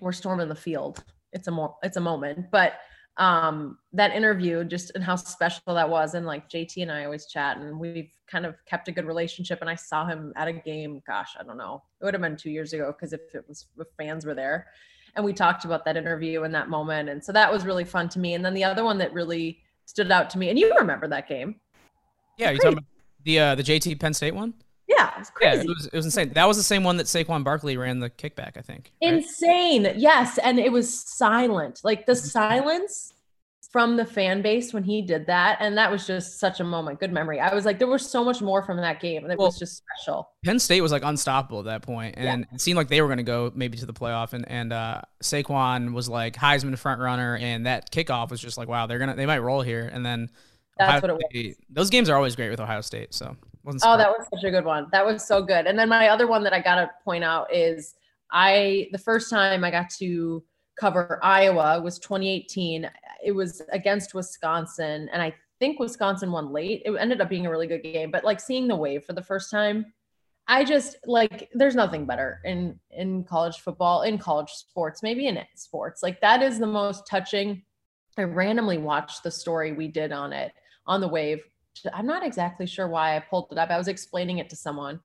B: we're storming the field, it's a more it's a moment. But um that interview just and how special that was and like jt and i always chat and we've kind of kept a good relationship and i saw him at a game gosh i don't know it would have been two years ago because if it was if fans were there and we talked about that interview and that moment and so that was really fun to me. And then the other one that really stood out to me and you remember that game.
A: Yeah, you talking about the uh, the JT Penn State one?
B: yeah it's
A: Yeah,
B: crazy
A: it was it was insane. That was the same one that Saquon Barkley ran the kickback, I think. right?
B: insane yes and it was silent like the
A: Mm-hmm.
B: silence from the fan base when he did that and that was just such a moment good memory i was like there was so much more from that game that
A: Well,
B: was just special
A: Penn State was like unstoppable at that point, and it seemed like they were going to go maybe to the playoff. And and uh, Saquon was like Heisman front runner, and that kickoff was just like, wow, they're gonna they might roll here. And then
B: That's
A: Ohio
B: what it was.
A: State- Those games are always great with Ohio State, so wasn't.
B: oh that was such a good one that was so good and then my other one that i gotta point out is i the first time i got to cover iowa was 2018 it was against wisconsin and i think wisconsin won late it ended up being a really good game but like seeing the wave for the first time I just like there's nothing better in in college football, in college sports, maybe in sports. Like that is the most touching. I randomly watched the story we did on it on the wave. I'm not exactly sure why I pulled it up. I was explaining it to someone.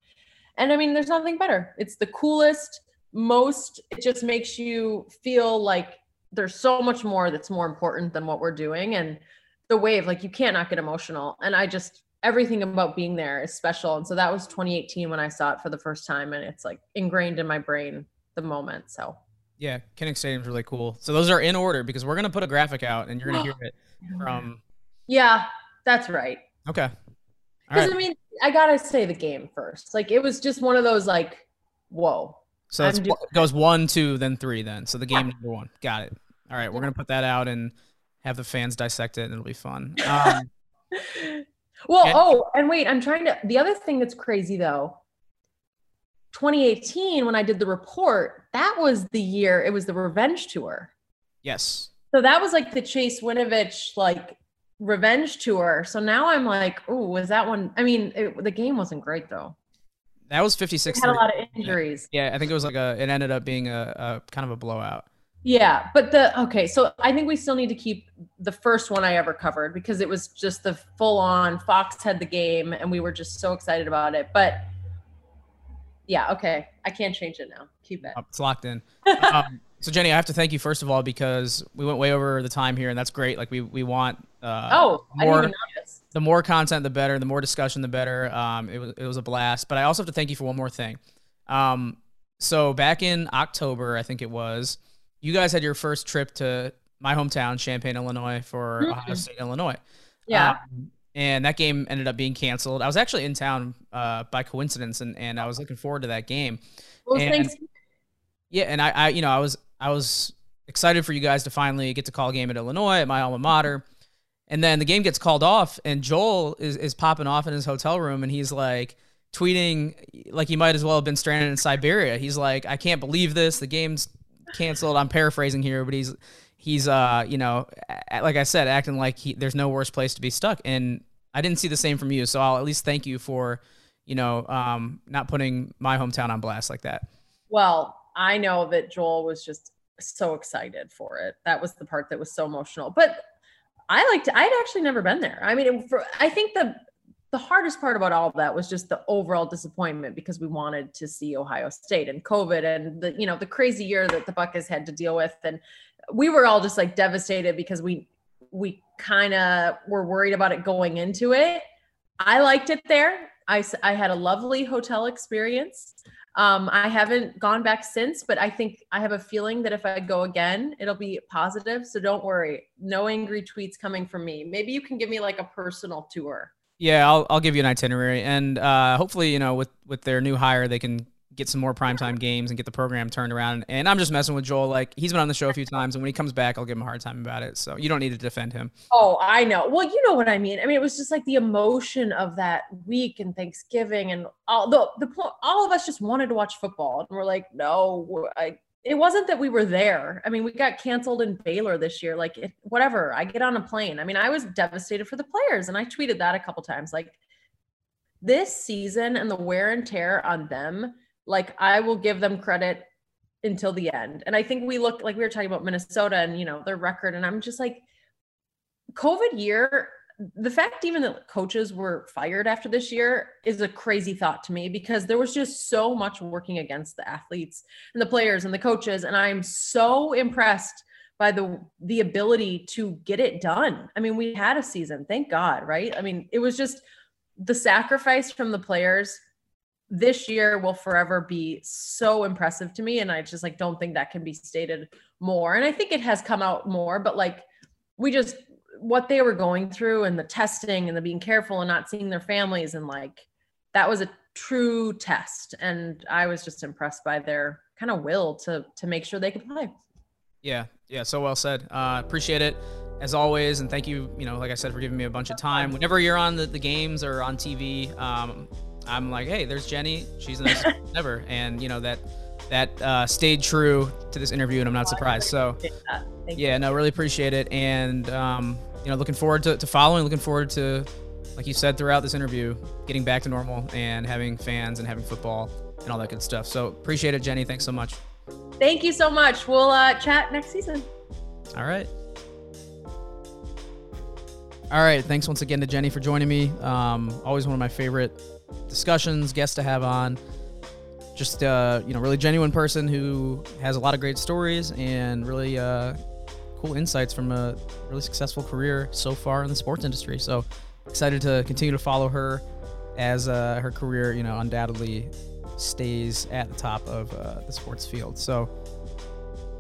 B: And I mean, there's nothing better. It's the coolest, most it just makes you feel like there's so much more that's more important than what we're doing and the wave like you can't not get emotional. And I just everything about being there is special. And so that was 2018 when I saw it for the first time. And it's like ingrained in my brain the moment. So
A: yeah, Kinnick Stadium's really cool. So those are in order because we're gonna put a graphic out, and you're gonna hear it from.
B: yeah, that's right.
A: Okay.
B: Because
A: right.
B: I mean, I gotta say the game first. Like it was just one of those like, whoa.
A: So it goes one, two, then three. Then so the game number one. Got it. All right, we're gonna put that out and have the fans dissect it, and it'll be fun. Um,
B: Well,
A: And-
B: oh, and wait, I'm trying to. The other thing that's crazy though, 2018 when I did the report, that was the year. It was the revenge tour.
A: yes.
B: So that was like the Chase Winovich like revenge tour. So now I'm like, oh, was that one? I mean, it, the game wasn't great though.
A: That was
B: It
A: 56.
B: had a lot of injuries.
A: Yeah, I think it was like a. It ended up being a, a kind of a blowout.
B: Yeah, but the okay, so I think we still need to keep the first one I ever covered because it was just the full on Fox had the game and we were just so excited about it. But yeah, okay, I can't change it now. Keep it.
A: Uh, It's locked in. um, so Jenny, I have to thank you first of all because we went way over the time here, and that's great. Like we we want. Uh,
B: oh, I
A: more-
B: didn't even notice.
A: the more content, the better. The more discussion, the better. Um, it was it was a blast. But I also have to thank you for one more thing. Um, so back in October, I think it was, you guys had your first trip to my hometown, Champaign, Illinois, for
B: Mhm.
A: Ohio State, Illinois.
B: Yeah.
A: Um, and that game ended up being canceled. I was actually in town uh, by coincidence, and, and I was looking forward to that game.
B: well,
A: and-
B: thanks.
A: Yeah, and I, I, you know, I was, I was excited for you guys to finally get to call a game at Illinois at my alma mater, and then the game gets called off, and Joel is is popping off in his hotel room, and he's like tweeting like he might as well have been stranded in Siberia. He's like, I can't believe this. The game's canceled. I'm paraphrasing here, but he's he's uh you know like I said acting like he there's no worse place to be stuck and I didn't see the same from you so I'll at least thank you for you know um not putting my hometown on blast like that.
B: Well, I know that Joel was just so excited for it. That was the part that was so emotional. But I liked I'd actually never been there. I mean, for, I think the the hardest part about all of that was just the overall disappointment because we wanted to see Ohio State and COVID and the you know the crazy year that the Buckeyes had to deal with and we were all just like devastated because we we kind of were worried about it going into it. I liked it there. I I had a lovely hotel experience. Um, I haven't gone back since, but I think I have a feeling that if I go again, it'll be positive. So don't worry. No angry tweets coming from me. Maybe you can give me like a personal tour.
A: Yeah, I'll I'll give you an itinerary, and uh, hopefully, you know, with with their new hire, they can get some more primetime games and get the program turned around. And I'm just messing with Joel. Like he's been on the show a few times, and when he comes back, I'll give him a hard time about it. So you don't need to defend him.
B: Oh, I know. Well, you know what I mean. I mean, it was just like the emotion of that week and Thanksgiving, and all the the all of us just wanted to watch football, and we're like, no, I it wasn't that we were there. I mean, we got canceled in Baylor this year. Like, it, whatever. I get on a plane. I mean, I was devastated for the players, and I tweeted that a couple times. Like, this season and the wear and tear on them. Like, I will give them credit until the end. And I think we look like we were talking about Minnesota and you know their record, and I'm just like, COVID year the fact even that coaches were fired after this year is a crazy thought to me because there was just so much working against the athletes and the players and the coaches. And i'm so impressed by the the ability to get it done. I mean we had a season thank god right? I mean it was just the sacrifice from the players this year will forever be so impressive to me and i just like don't think that can be stated more. And i think it has come out more but like we just what they were going through and the testing and the being careful and not seeing their families and like that was a true test. And i was just impressed by their kind of will to to make sure they could play.
A: Yeah yeah so well said. Uh appreciate it as always and thank you you know like i said for giving me a bunch of time. Whenever you're on the, the games or on tv um i'm like hey there's jenny she's the nicest ever and you know that that uh, stayed true to this interview and i'm not surprised so yeah no really appreciate it and um, you know, looking forward to, to following, looking forward to, like you said throughout this interview, getting back to normal and having fans and having football and all that good stuff. So appreciate it, Jenny. Thanks so much.
B: Thank you so much. We'll uh, chat next season.
A: All right. All right. Thanks once again to Jenny for joining me. Um, always one of my favorite discussions, guests to have on. Just uh, you know, really genuine person who has a lot of great stories and really uh, cool insights from a really successful career so far in the sports industry. So excited to continue to follow her as uh, her career, you know, undoubtedly stays at the top of uh, the sports field. So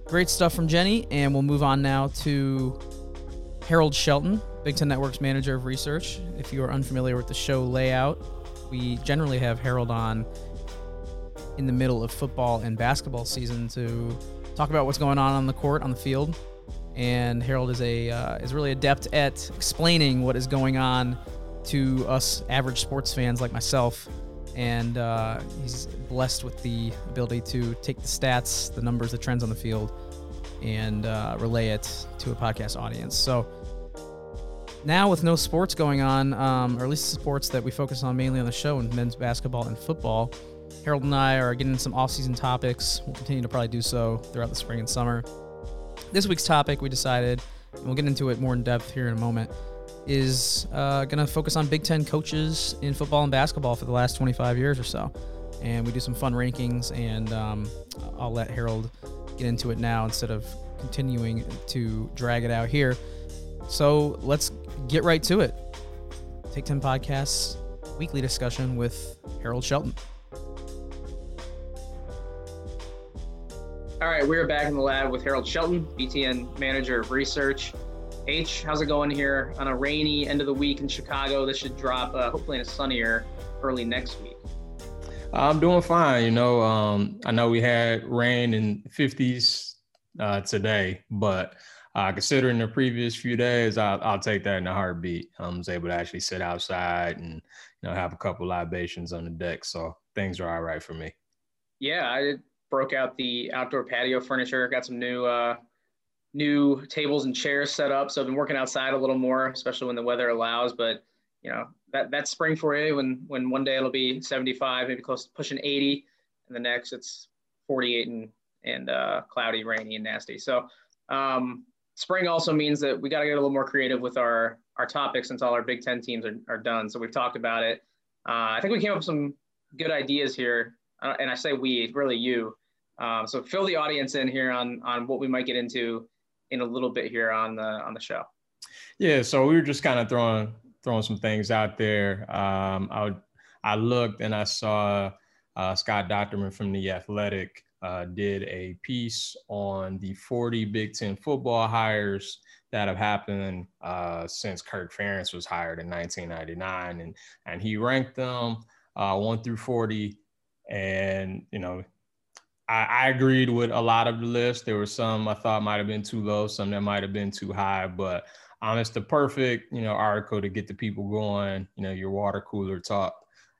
A: great stuff from Jenny, and we'll move on now to Harold Shelton, Big Ten Network's manager of research. If you are unfamiliar with the show layout, we generally have Harold on in the middle of football and basketball season to talk about what's going on on the court, on the field, and Harold is a uh, is really adept at explaining what is going on to us average sports fans like myself. And uh, he's blessed with the ability to take the stats, the numbers, the trends on the field, and uh, relay it to a podcast audience. So now, with no sports going on, um, or at least sports that we focus on mainly on the show, in men's basketball and football, Harold and I are getting some off-season topics. We'll continue to probably do so throughout the spring and summer this week's topic, we decided, and we'll get into it more in depth here in a moment, is uh, going to focus on Big Ten coaches in football and basketball for the last 25 years or so. And we do some fun rankings, and um, I'll let Harold get into it now instead of continuing to drag it out here. So let's get right to it. Take 10 Podcasts weekly discussion with Harold Shelton.
D: All right, we're back in the lab with Harold Shelton, BTN Manager of Research. H, how's it going here on a rainy end of the week in Chicago? This should drop uh, hopefully in a sunnier early next week.
E: I'm doing fine. You know, um, I know we had rain in 50s uh, today, but uh, considering the previous few days, I'll, I'll, take that in a heartbeat. I was able to actually sit outside and you know have a couple libations on the deck, so things are all right for me.
D: Yeah, I broke out the outdoor patio furniture, got some new uh,
A: new tables and chairs set up. So I've been working outside a little more, especially when the weather allows. But you know, that that's spring for you when when one day it'll be 75, maybe close to pushing 80, and the next it's 48 and and uh, cloudy, rainy, and nasty. So um, spring also means that we got to get a little more creative with our our topics since all our Big Ten teams are, are done. So we've talked about it. Uh, I think we came up with some good ideas here, uh, and I say we, really you. Um, so fill the audience in here on on what we might get into in a little bit here on the on the show.
E: Yeah, so we were just kind of throwing throwing some things out there. Um, I I looked and I saw uh, Scott Dochterman from the Athletic uh, did a piece on the 40 Big Ten football hires that have happened uh, since Kirk Ferentz was hired in 1999, and and he ranked them uh, one through 40, and you know. I, agreed with a lot of the list. There were some I thought might have been too low, some that might have been too high, but um, it's the perfect, you know, article to get the people going. You know, your water cooler talk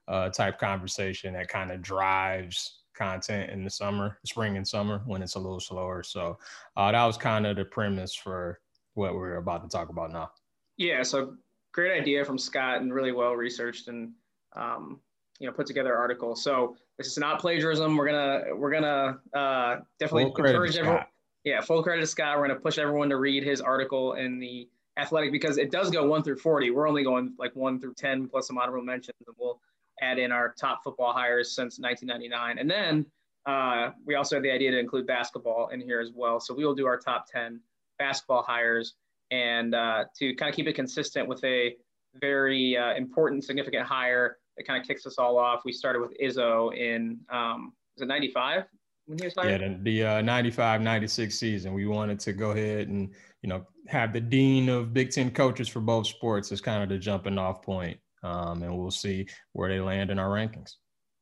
E: uh, type conversation that kind of drives content in the summer, spring and summer when it's a little slower. So uh, that was kind of the premise for what we're about to talk about now.
A: Yeah. So great idea from Scott and really well researched and um, you know put together article. So this is not plagiarism. We're gonna we're gonna uh, definitely encourage everyone. Yeah, full credit to Scott. We're gonna push everyone to read his article in the Athletic because it does go one through forty. We're only going like one through ten plus some honorable mentions, and we'll add in our top football hires since 1999. And then uh, we also have the idea to include basketball in here as well. So we will do our top 10 basketball hires and uh, to kind of keep it consistent with a very uh, important, significant hire that kind of kicks us all off. We started with Izzo in, um, was it 95 when he was hired?
E: Yeah, the, the uh, 95, 96 season. We wanted to go ahead and, you know, have the dean of Big Ten coaches for both sports as kind of the jumping off point um, and we'll see where they land in our rankings.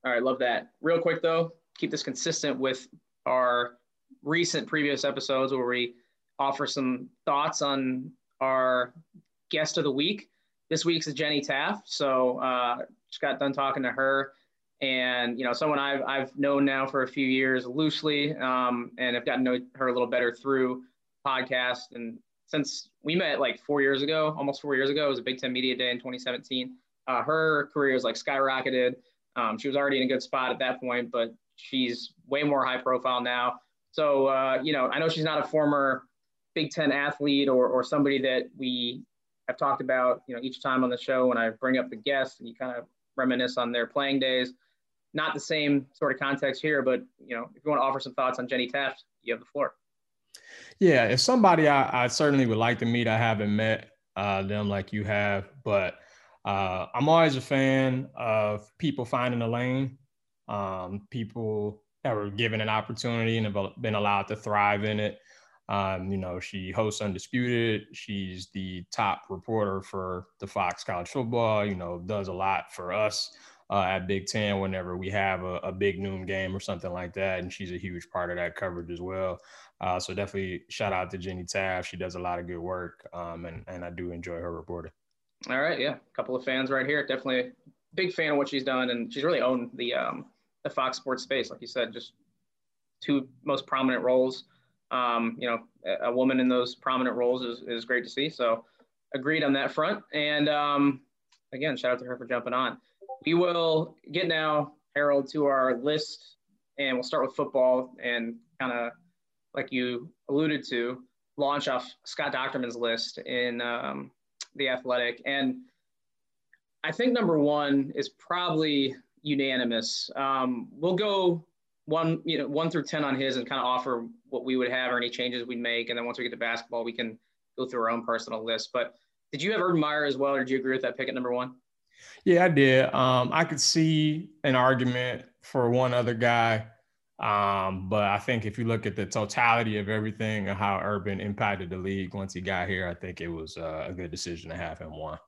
A: All right, love that. Real quick though, keep this consistent with our recent previous episodes where we offer some thoughts on our guest of the week. This week's is Jenny Taft. So uh, just got done talking to her, and you know, someone I've I've known now for a few years loosely, um, and have gotten to know her a little better through podcast. And since we met like four years ago, almost four years ago, it was a Big Ten Media Day in 2017 uh, her career is like skyrocketed. Um, she was already in a good spot at that point, but she's way more high profile now. So, uh, you know, I know she's not a former Big Ten athlete or, or somebody that we have talked about, you know, each time on the show when I bring up the guests and you kind of reminisce on their playing days. Not the same sort of context here, but, you know, if you want to offer some thoughts on Jenny Taft, you have the floor.
E: Yeah, if somebody I, I certainly would like to meet, I haven't met uh, them like you have, but – uh, I'm always a fan of people finding a lane, um, people that were given an opportunity and have been allowed to thrive in it. Um, you know, she hosts Undisputed. She's the top reporter for the Fox College Football. You know, does a lot for us uh, at Big Ten whenever we have a, a, big noon game or something like that. And she's a huge part of that coverage as well. Uh, so definitely shout out to Jenny Taft. She does a lot of good work, um, and and I do enjoy her reporting.
A: All right, yeah, a couple of fans right here. Definitely big fan of what she's done, and she's really owned the um, the Fox Sports space, like you said, just two most prominent roles. Um, you know, a woman in those prominent roles is, is great to see. So, agreed on that front. And um, again, shout out to her for jumping on. We will get now, Harold, to our list, and we'll start with football and kind of, like you alluded to, launch off Scott Dochterman's list in um, the Athletic, and I think number one is probably unanimous. Um, we'll go one, you know, one through ten on his, and kind of offer what we would have or any changes we'd make, and then once we get to basketball, we can go through our own personal list. But did you have Urban Meyer as well, or did you agree with that pick at number one?
E: Yeah, I did. Um, I could see an argument for one other guy. Um, but I think if you look at the totality of everything and how Urban impacted the league once he got here, I think it was uh, a good decision to have him one.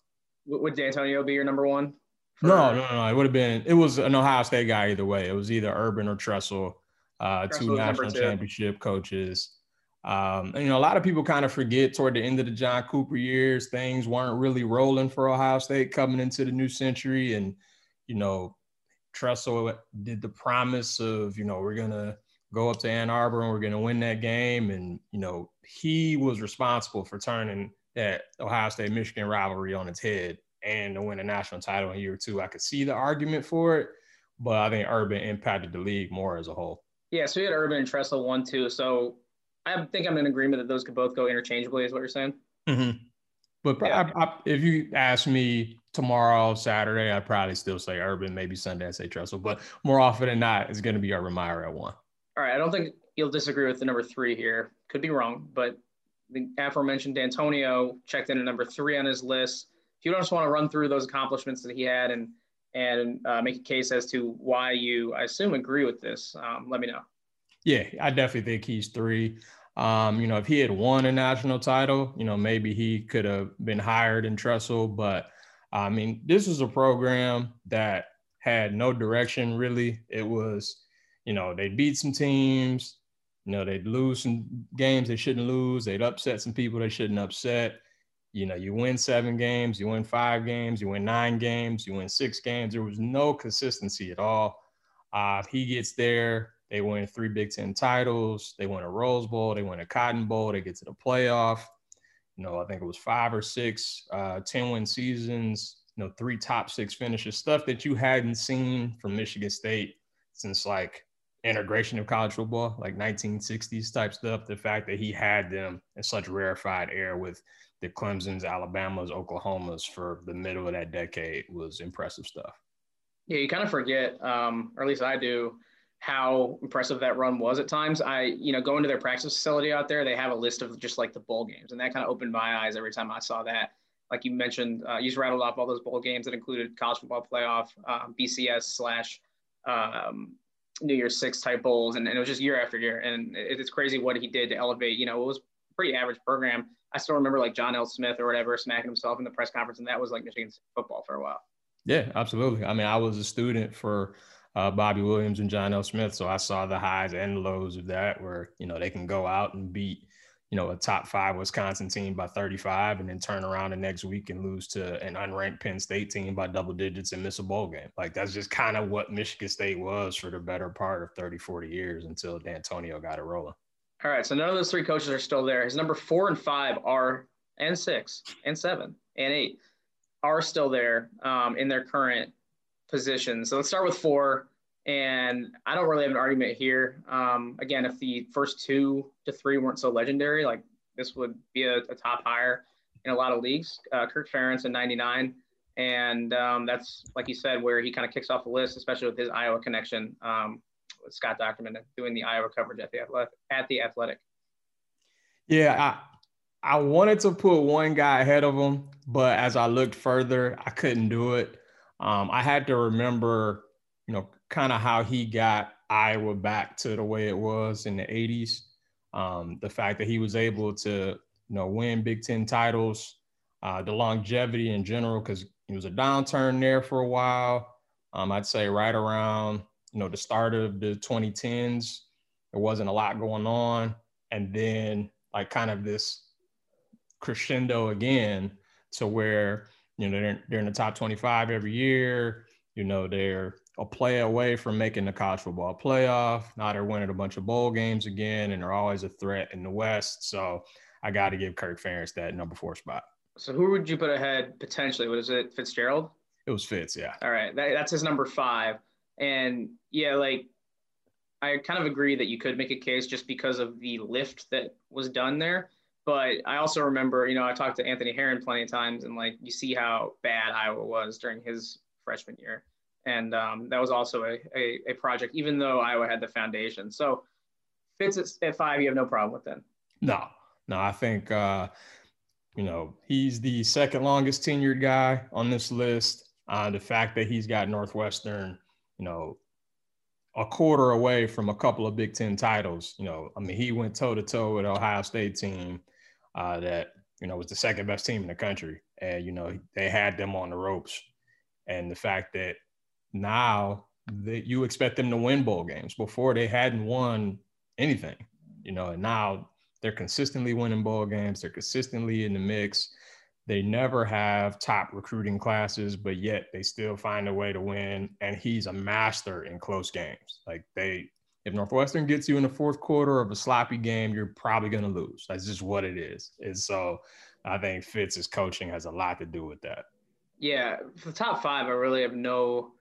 A: Would Dantonio be your number one?
E: For- no, no, no. It would have been. It was an Ohio State guy either way. It was either Urban or Tressel, uh, two national championship coaches. Um, and, you know, a lot of people kind of forget toward the end of the John Cooper years, things weren't really rolling for Ohio State coming into the new century, and you know, Tressel did the promise of, you know, we're gonna go up to Ann Arbor and we're going to win that game. And, you know, he was responsible for turning that Ohio State Michigan rivalry on its head and to win a national title in year two. I could see the argument for it, but I think Urban impacted the league more as a whole.
A: Yeah, so we had Urban and Tressel one, two. So I think I'm in agreement that those could both go interchangeably, is what you're saying.
E: Mm-hmm. But yeah. I, I, if you ask me tomorrow, Saturday, I'd probably still say Urban, maybe Sunday, I say Tressel. But more often than not, it's going to be Urban Meyer at one.
A: All right. I don't think you'll disagree with the number three here. Could be wrong, but the aforementioned Dantonio checked in at number three on his list. If you just want to run through those accomplishments that he had and and uh, make a case as to why you, I assume, agree with this, um, let me know.
E: Yeah, I definitely think he's three. Um, you know, if he had won a national title, you know, maybe he could have been hired in Tressel. But I mean, this was a program that had no direction really. It was, you know, they beat some teams, you know, they'd lose some games they shouldn't lose, they'd upset some people they shouldn't upset. You know, you win seven games, you win five games, you win nine games, you win six games. There was no consistency at all. Uh, he gets there, they win three Big Ten titles. They win a Rose Bowl. They win a Cotton Bowl. They get to the playoff. You know, I think it was five or six uh, 10 win seasons, you know, three top six finishes, stuff that you hadn't seen from Michigan State since like integration of college football, like 1960s type stuff. The fact that he had them in such rarefied air with the Clemson's, Alabama's, Oklahoma's for the middle of that decade was impressive stuff.
A: Yeah, you kind of forget, um, or at least I do, how impressive that run was at times. I, you know, going to their practice facility out there, they have a list of just like the bowl games, and that kind of opened my eyes every time I saw that. Like you mentioned, uh, you just rattled off all those bowl games that included college football playoff, um, BCS slash um, New Year's Six type bowls, and, and, it was just year after year. And it, it's crazy what he did to elevate. You know, it was pretty average program. I still remember like John L. Smith or whatever smacking himself in the press conference, and that was like Michigan football for a while.
E: Yeah, absolutely. I mean, I was a student for uh, Bobby Williams and John L. Smith. So I saw the highs and lows of that, where you know they can go out and beat you know a top five Wisconsin team by 35, and then turn around the next week and lose to an unranked Penn State team by double digits and miss a bowl game. Like that's just kind of what Michigan State was for the better part of 30, 40 years until Dantonio got it rolling.
A: All right, so none of those three coaches are still there. His number four and five are, and six, and seven, and eight are still there um, in their current positions. So let's start with four. And I don't really have an argument here. Um, again, if the first two to three weren't so legendary, like this would be a, a top hire in a lot of leagues. Uh, Kirk Ferentz in 99. And um, that's, like you said, where he kind of kicks off the list, especially with his Iowa connection um, with Scott Dochterman doing the Iowa coverage at the, athletic, at the Athletic.
E: Yeah, I, I wanted to put one guy ahead of him, but as I looked further, I couldn't do it. Um, I had to remember, you know, kind of how he got Iowa back to the way it was in the 80s. Um, the fact that he was able to, you know, win Big Ten titles, uh, the longevity in general, because it was a downturn there for a while. Um, I'd say right around, you know, the start of the 2010s, there wasn't a lot going on. And then like kind of this crescendo again to where you know, they're, they're in the top 25 every year. You know, they're a play away from making the college football playoff. Now they're winning a bunch of bowl games again, and they're always a threat in the West. So I got to give Kirk Ferentz that number four spot.
A: So who would you put ahead potentially? What is it, Fitzgerald?
E: It was Fitz, yeah.
A: All right, that, that's his number five, and yeah, like I kind of agree that you could make a case just because of the lift that was done there. But I also remember, you know, I talked to Anthony Herron plenty of times, and like you see how bad Iowa was during his freshman year, and um, that was also a, a, a project, even though Iowa had the foundation. So Fitz at, five, you have no problem with that.
E: No, no, I think uh, you know he's the second longest tenured guy on this list. Uh, the fact that he's got Northwestern, you know, a quarter away from a couple of Big Ten titles. You know, I mean, he went toe to toe with Ohio State team uh, that you know was the second best team in the country, and you know they had them on the ropes. And the fact that now that you expect them to win bowl games before they hadn't won anything, you know, and now they're consistently winning bowl games. They're consistently in the mix. They never have top recruiting classes, but yet they still find a way to win. And he's a master in close games. Like they If Northwestern gets you in the fourth quarter of a sloppy game, you're probably going to lose. That's just what it is. And so I think Fitz's coaching has a lot to do with that.
A: Yeah, for the top five, I really have no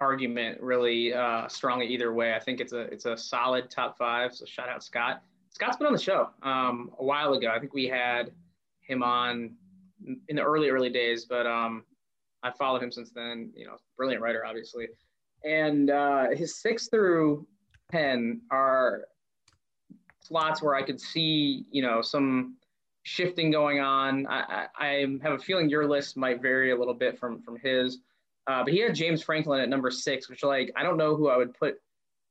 A: argument really uh, strongly either way. I think it's a it's a solid top five. So shout out Scott. Scott's been on the show um, a while ago. I think we had him on in the early early days, but um, I followed him since then. You know, brilliant writer, obviously. And uh, his six through ten are slots where I could see, you know, some shifting going on. I, I, I have a feeling your list might vary a little bit from from his. Uh, but he had James Franklin at number six, which like I don't know who I would put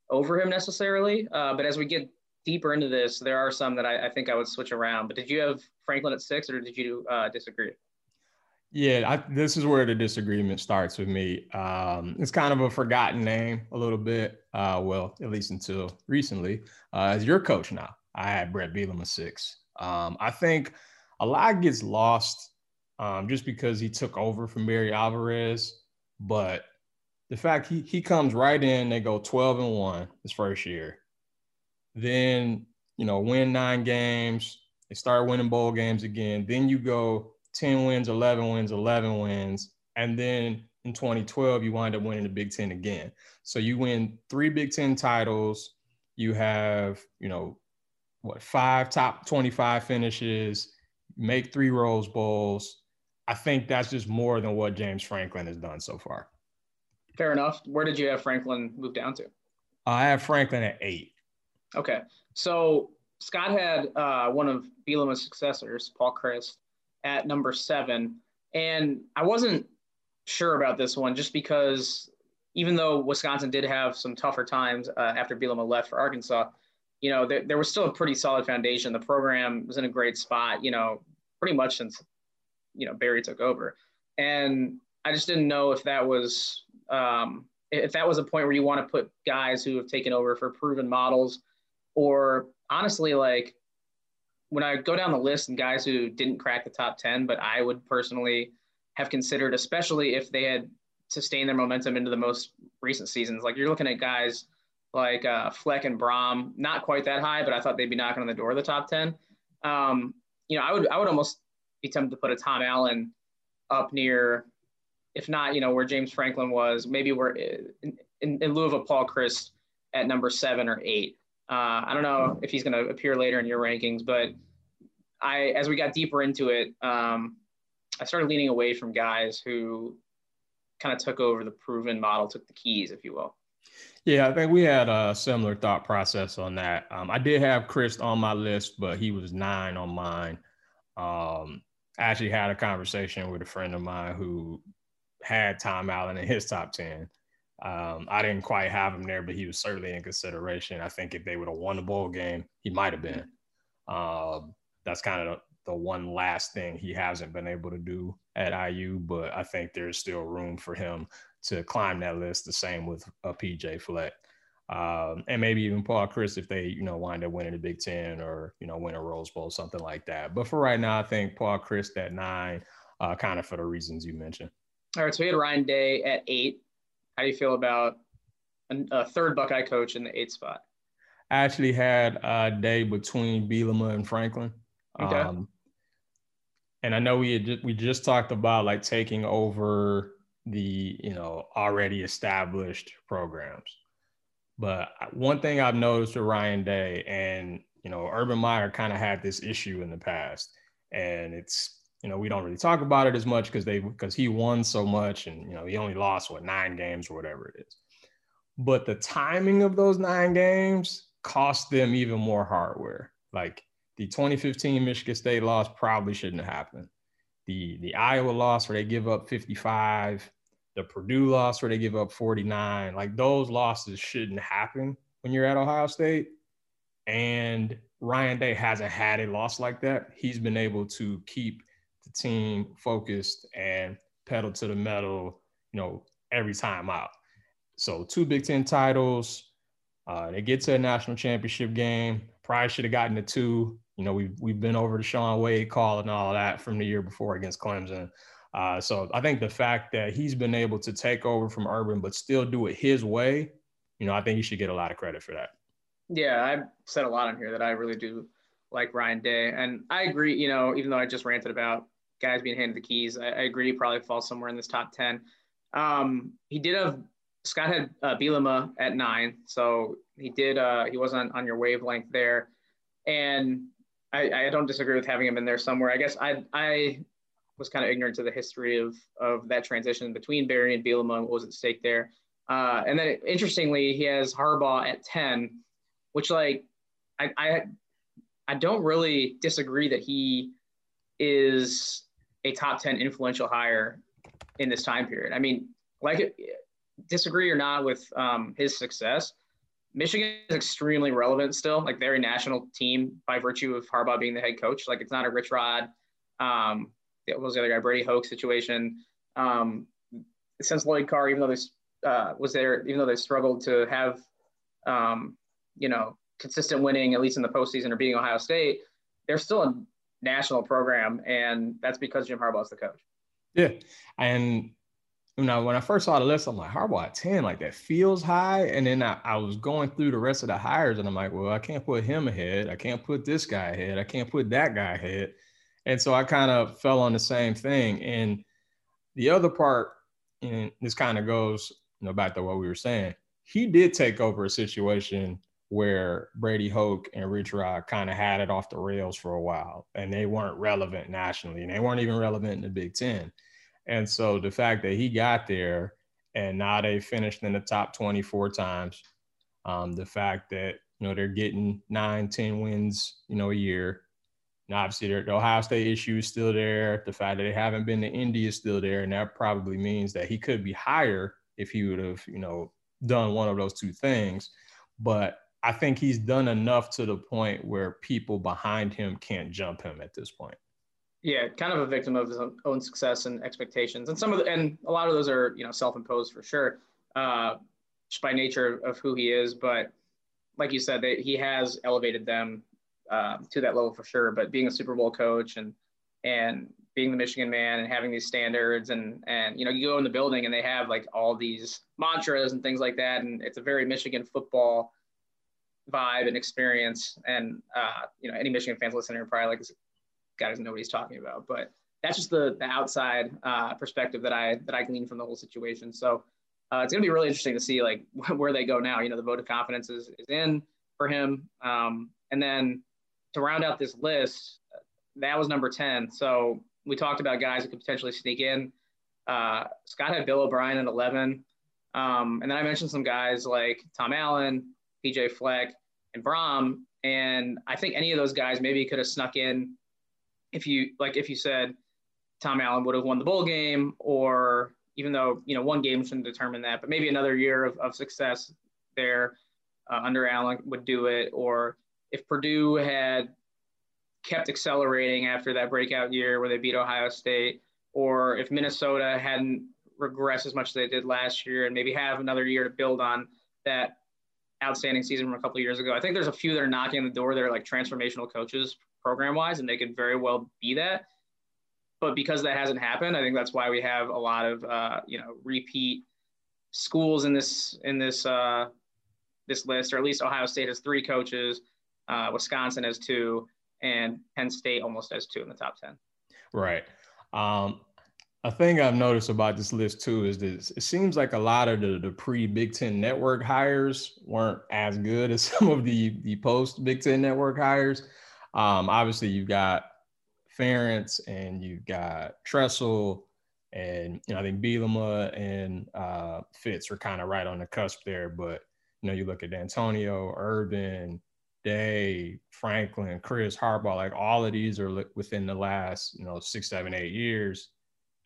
A: over him necessarily. Uh, but as we get deeper into this, there are some that I, I, think I would switch around. But did you have Franklin at six, or did you uh, disagree?
E: Yeah, I, this is where the disagreement starts with me. Um, it's kind of a forgotten name a little bit. Uh, well, at least until recently. Uh, as your coach now, I had Bret Bielema six. Um, I think a lot gets lost um, just because he took over from Barry Alvarez. But the fact he he comes right in, they go 12 and 1 his first year. Then, you know, win nine games, they start winning bowl games again. Then you go 10 wins, 11 wins, 11 wins. And then in 2012, you wind up winning the Big Ten again. So you win three Big Ten titles. You have, you know, what, five top 25 finishes, make three Rose Bowls. I think that's just more than what James Franklin has done so far.
A: Fair enough. Where did you have Franklin move down to?
E: I have Franklin at eight.
A: Okay. So Scott had uh, one of Bielema's successors, Paul Chryst, at number seven. And I wasn't sure about this one just because even though Wisconsin did have some tougher times uh, after Bielema left for Arkansas, you know, there, there was still a pretty solid foundation. The program was in a great spot, you know, pretty much since you know Barry took over, and I just didn't know if that was um, if that was a point where you want to put guys who have taken over for proven models, or honestly, like when I go down the list and guys who didn't crack the top ten, but I would personally have considered, especially if they had sustained their momentum into the most recent seasons. Like you're looking at guys like uh, Fleck and Brohm, not quite that high, but I thought they'd be knocking on the door of the top ten. Um, you know, I would I would almost be tempted to put a Tom Allen up near, if not, you know, where James Franklin was, maybe we're in, in, in lieu of a Paul Chryst at number seven or eight. Uh, I don't know if he's going to appear later in your rankings, but I, as we got deeper into it, um, I started leaning away from guys who kind of took over the proven model, took the keys, if you will.
E: Yeah, I think we had a similar thought process on that. Um, I did have Chryst on my list, but he was nine on mine. Um, I actually had a conversation with a friend of mine who had Tom Allen in his top 10. Um, I didn't quite have him there, but he was certainly in consideration. I think if they would have won the bowl game, he might have been. Um, that's kind of the, the one last thing he hasn't been able to do at IU, but I think there's still room for him to climb that list. The same with a PJ Fleck um, and maybe even Paul Chryst if they, you know, wind up winning the Big Ten or, you know, win a Rose Bowl, something like that. But for right now, I think Paul Chryst at nine, uh, kind of for the reasons you mentioned.
A: All right. So we had Ryan Day at eight. How do you feel about a, third Buckeye coach in the eighth spot?
E: I actually had a day between Bielema and Franklin. Okay. Um, and I know we had just, we just talked about like taking over the you know already established programs. But one thing I've noticed with Ryan Day, and you know, Urban Meyer kind of had this issue in the past, and it's you know we don't really talk about it as much because they because he won so much, and you know he only lost what nine games or whatever it is. But the timing of those nine games cost them even more hardware. Like the 2015 Michigan State loss probably shouldn't have happened. The the Iowa loss where they give up 55 the Purdue loss where they give up 49, like those losses shouldn't happen when you're at Ohio State. And Ryan Day hasn't had a loss like that. He's been able to keep team focused and pedal to the metal, you know, every time out. So two Big Ten titles. Uh, they get to a national championship game. Probably should have gotten the two. You know, we've we've been over the Shaun Wade call and all that from the year before against Clemson. Uh, so I think the fact that he's been able to take over from Urban, but still do it his way, you know, I think he should get a lot of credit for that.
A: Yeah, I've said a lot on here that I really do like Ryan Day. And I agree, you know, even though I just ranted about guys being handed the keys, I, I agree he probably falls somewhere in this top 10. Um, he did have, Scott had uh, at nine. So he did, uh, he wasn't on, on your wavelength there. And I, I don't disagree with having him in there somewhere. I guess I, I was kind of ignorant to the history of, of that transition between Barry and Bielema what was at stake there. Uh, and then interestingly, he has Harbaugh at 10, which like I, I I don't really disagree that he is a top 10 influential hire in this time period. I mean, like disagree or not with um, his success, Michigan is extremely relevant still. Like they're a national team by virtue of Harbaugh being the head coach. Like it's not a Rich Rod, um, what was the other guy, Brady Hoke situation. Um, since Lloyd Carr, even though this uh, was there, even though they struggled to have, um, you know, consistent winning, at least in the postseason or beating Ohio State, they're still a national program, and that's because Jim Harbaugh is the coach.
E: Yeah, and you know when I first saw the list, I'm like Harbaugh at ten, like that feels high. And then I, I was going through the rest of the hires, and I'm like, well, I can't put him ahead. I can't put this guy ahead. I can't put that guy ahead. And so I kind of fell on the same thing. And the other part, and this kind of goes, you know, back to what we were saying. He did take over a situation where Brady Hoke and Rich Rod kind of had it off the rails for a while and they weren't relevant nationally and they weren't even relevant in the Big Ten. And so the fact that he got there and now they finished in the top 24 times, um, the fact that, you know, they're getting nine, 10 wins, you know, a year. And obviously, the Ohio State issue is still there. The fact that they haven't been to Indy is still there. And that probably means that he could be higher if he would have, you know, done one of those two things. But I think he's done enough to the point where people behind him can't jump him at this point.
A: Yeah, kind of a victim of his own success and expectations, and some of the, and a lot of those are you know self-imposed for sure, uh, just by nature of who he is. But like you said, they, he has elevated them uh, to that level for sure. But being a Super Bowl coach and and being the Michigan man and having these standards and and you know you go in the building and they have like all these mantras and things like that, and it's a very Michigan football vibe and experience. And uh, you know, any Michigan fans listening are probably like, guy doesn't know what he's talking about. But that's just the, the outside uh, perspective that I that I glean from the whole situation. So uh, it's gonna be really interesting to see like where they go now. You know, the vote of confidence is, is in for him. Um, and then to round out this list, that was number 10. So we talked about guys who could potentially sneak in. Uh, Scott had Bill O'Brien at 11. Um, and then I mentioned some guys like Tom Allen, PJ Fleck, and Brohm. And I think any of those guys maybe could have snuck in if you like if you said Tom Allen would have won the bowl game, or even though you know one game shouldn't determine that, but maybe another year of, of success there uh, under Allen would do it, or if Purdue had kept accelerating after that breakout year where they beat Ohio State, or if Minnesota hadn't regressed as much as they did last year and maybe have another year to build on that outstanding season from a couple years ago. I think there's a few that are knocking on the door that are like transformational coaches program wise, and they could very well be that. But because that hasn't happened, I think that's why we have a lot of uh, you know repeat schools in this in this uh, this list, or at least Ohio State has three coaches, uh, Wisconsin has two, and Penn State almost has two in the top ten.
E: Right. Um, a thing I've noticed about this list too is that it seems like a lot of the, the pre Big Ten Network hires weren't as good as some of the the post Big Ten Network hires. Um, obviously, you've got Ferentz and you've got Tressel, and you know I think Bielema and uh, Fitz are kind of right on the cusp there. But you know you look at Dantonio, Urban, Day, Franklin, Chryst Harbaugh, like all of these are within the last you know six, seven, eight years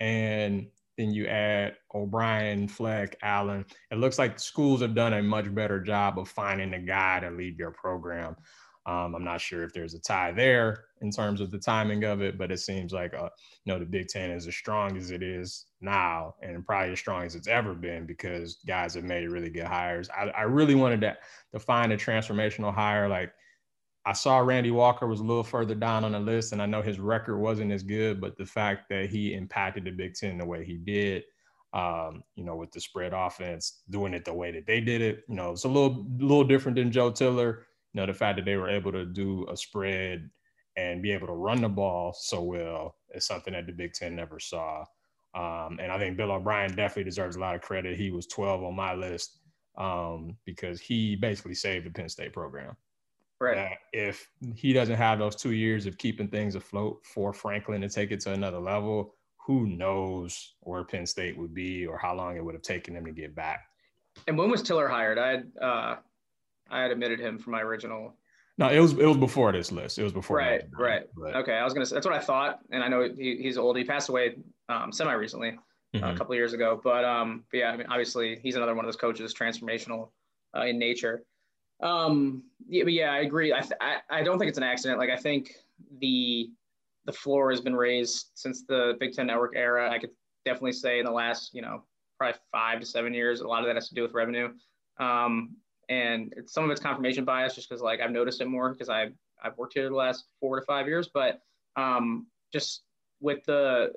E: and then you add O'Brien, Fleck, Allen. It looks like schools have done a much better job of finding a guy to lead your program. Um, I'm not sure if there's a tie there in terms of the timing of it, but it seems like uh, you know the Big Ten is as strong as it is now, and probably as strong as it's ever been because guys have made really good hires. I, I really wanted to to find a transformational hire like I saw Randy Walker was a little further down on the list, and I know his record wasn't as good, but the fact that he impacted the Big Ten the way he did, Um, you know, with the spread offense, doing it the way that they did it, you know, it's a little little different than Joe Tiller. You know, the fact that they were able to do a spread and be able to run the ball so well is something that the Big Ten never saw. Um, and I think Bill O'Brien definitely deserves a lot of credit. He was 12 on my list um, because he basically saved the Penn State program.
A: Right.
E: if he doesn't have those two years of keeping things afloat for Franklin to take it to another level, who knows where Penn State would be or how long it would have taken them to get back.
A: And when was Tiller hired? I had uh, I had omitted him from my original.
E: No, it was it was before this list. It was before.
A: Right, right. But, okay, I was gonna. say That's what I thought, and I know he, he's old. He passed away um, semi recently, mm-hmm. uh, a couple years ago. But um, but yeah, I mean, obviously he's another one of those coaches, transformational uh, in nature. Um, yeah, but yeah, I agree. I, I I don't think it's an accident. Like I think the the floor has been raised since the Big Ten Network era. I could definitely say in the last, you know, probably five to seven years, a lot of that has to do with revenue. Um, and some of it's confirmation bias just because like I've noticed it more because I've, I've worked here the last four to five years, but um, just with the,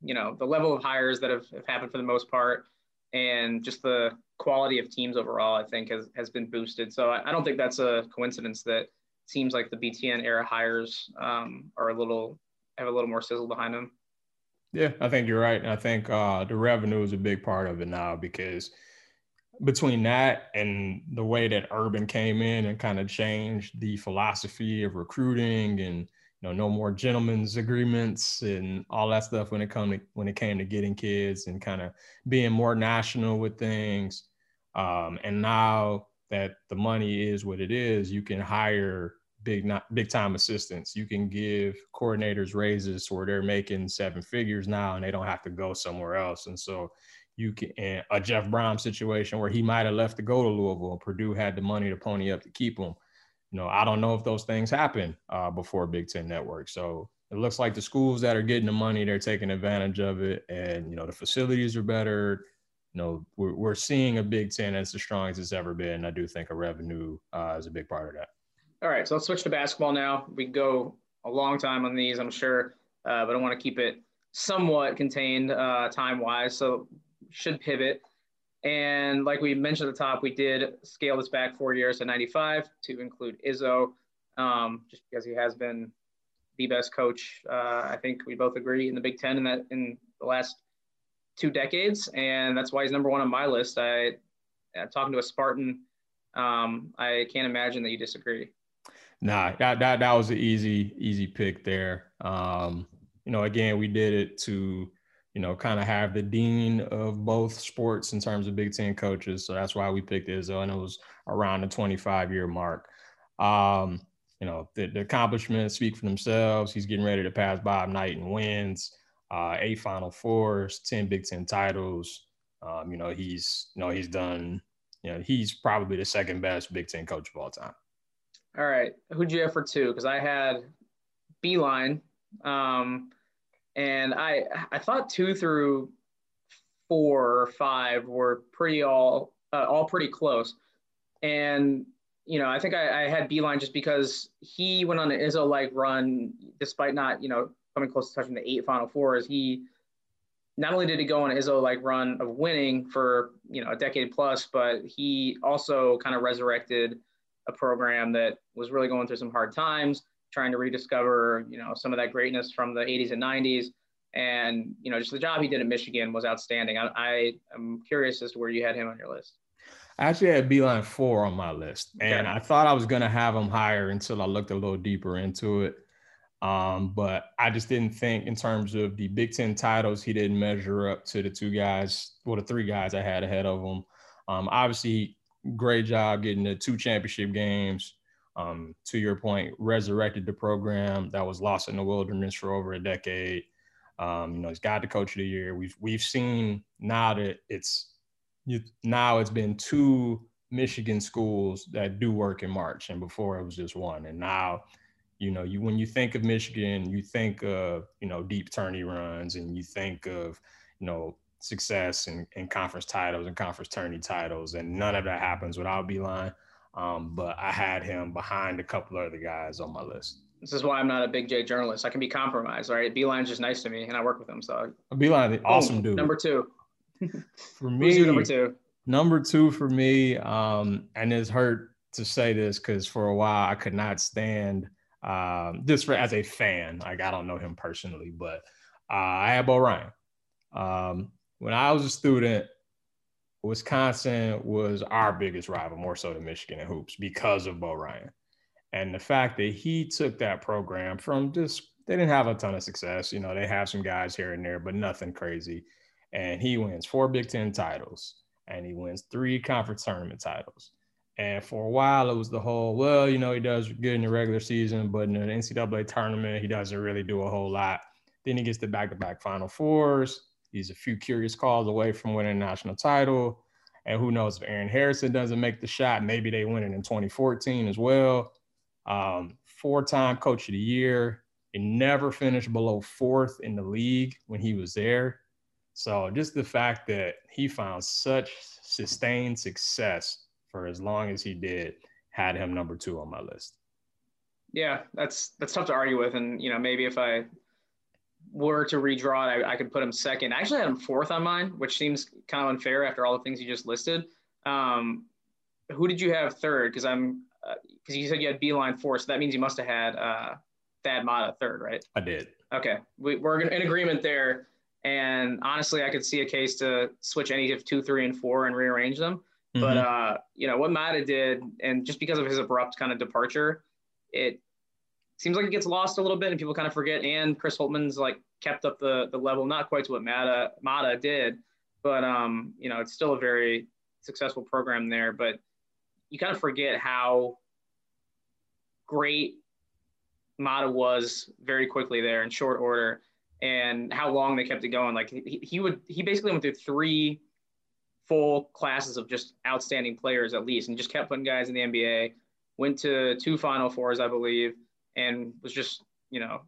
A: you know, the level of hires that have, have happened for the most part and just the quality of teams overall, I think has, has been boosted. So I, I don't think that's a coincidence that seems like the BTN era hires um, are a little have a little more sizzle behind them.
E: Yeah, I think you're right. I think uh, the revenue is a big part of it now because between that and the way that Urban came in and kind of changed the philosophy of recruiting and you know no more gentlemen's agreements and all that stuff when it come to when it came to getting kids and kind of being more national with things. Um, and now that the money is what it is, you can hire big not big time assistants. You can give coordinators raises where they're making seven figures now and they don't have to go somewhere else. And so you can a Jeff Brohm situation where he might have left to go to Louisville and Purdue had the money to pony up to keep him. You know, I don't know if those things happen uh, before Big Ten Network. So it looks like the schools that are getting the money, they're taking advantage of it, and you know the facilities are better. You know, we're, we're seeing a Big Ten that's the strongest it's ever been. I do think a revenue uh, is a big part of that.
A: All right, so let's switch to basketball now. We go a long time on these, I'm sure, uh, but I want to keep it somewhat contained uh, time wise. So should pivot. And like we mentioned at the top, we did scale this back four years to 95 to include Izzo, um, just because he has been the best coach. Uh, I think we both agree in the Big Ten in that in the last two decades, and that's why he's number one on my list. I, uh, talking to a Spartan, um, I can't imagine that you disagree.
E: Nah, that that that was an easy easy pick there. Um, you know, again, we did it to you know kind of have the dean of both sports in terms of Big Ten coaches, so that's why we picked Izzo, and it was around the 25 year mark. Um, you know, the, the, accomplishments speak for themselves. He's getting ready to pass Bob Knight and wins, uh, eight Final Fours, 10 Big Ten titles. Um, you know, he's you know he's done. You know, he's probably the second best Big Ten coach of all time.
A: All right. Who'd you have for two? Because I had Beilein, Um, and I I thought two through four or five were pretty all uh, all pretty close. And you know, I think I, I had Beilein just because he went on an Izzo like run, despite not, you know, coming close to touching the eight Final Fours. He not only did he go on his Izzo like run of winning for you know a decade plus, but he also kind of resurrected a program that was really going through some hard times, trying to rediscover, you know, some of that greatness from the 80s and 90s. And, you know, just the job he did at Michigan was outstanding. I, I am curious as to where you had him on your list.
E: I actually had Beilein four on my list, and okay. I thought I was going to have him higher until I looked a little deeper into it. Um, but I just didn't think, in terms of the Big Ten titles, he didn't measure up to the two guys, well, the three guys I had ahead of him. Um, obviously, great job getting the two championship games. Um, to your point, resurrected the program that was lost in the wilderness for over a decade. Um, you know, he's got the coach of the year. We've we've seen now that it's now it's been two Michigan schools that do work in March, and before it was just one. And now, you know, you when you think of Michigan, you think of you know deep tourney runs, and you think of you know success and, and conference titles and conference tourney titles, and none of that happens without Beilein. Um, but I had him behind a couple other guys on my list.
A: This is why I'm not a big J journalist. I can be compromised, right? Beilein's just nice to me, and I work with him. So
E: Beilein, awesome dude.
A: Number two.
E: For me,
A: number two?
E: Number two for me, um, and it's hurt to say this because for a while I could not stand um, this for as a fan. Like I don't know him personally, but uh, I had Bo Ryan. Um, when I was a student, Wisconsin was our biggest rival, more so than Michigan and hoops, because of Bo Ryan. And the fact that he took that program from just they didn't have a ton of success. You know, they have some guys here and there, but nothing crazy. And he wins four Big Ten titles and he wins three conference tournament titles. And for a while, it was the whole, well, you know, he does good in the regular season, but in the NCAA tournament, he doesn't really do a whole lot. Then he gets the back to back Final Fours. He's a few curious calls away from winning a national title. And who knows if Aaron Harrison doesn't make the shot, maybe they win it in 2014 as well. Um, Four time coach of the year. He never finished below fourth in the league when he was there. So just the fact that he found such sustained success for as long as he did had him number two on my list.
A: Yeah, that's that's tough to argue with, and you know maybe if I were to redraw it, I, I could put him second. I actually had him fourth on mine, which seems kind of unfair after all the things you just listed. Um, who did you have third? Because I'm because uh, you said you had Beilein four, so that means you must have had uh, Thad Matta third, right?
E: I did.
A: Okay, we, we're in agreement there. And honestly, I could see a case to switch any of two, three, and four and rearrange them. Mm-hmm. But uh, you know what Matta did, and just because of his abrupt kind of departure, it seems like it gets lost a little bit, and people kind of forget. And Chris Holtmann's like kept up the the level, not quite to what Matta Matta did, but um, you know, it's still a very successful program there. But you kind of forget how great Matta was very quickly there in short order, and how long they kept it going. Like he, he would he basically went through three full classes of just outstanding players at least, and just kept putting guys in the NBA. Went to two Final Fours, I believe, and was just you know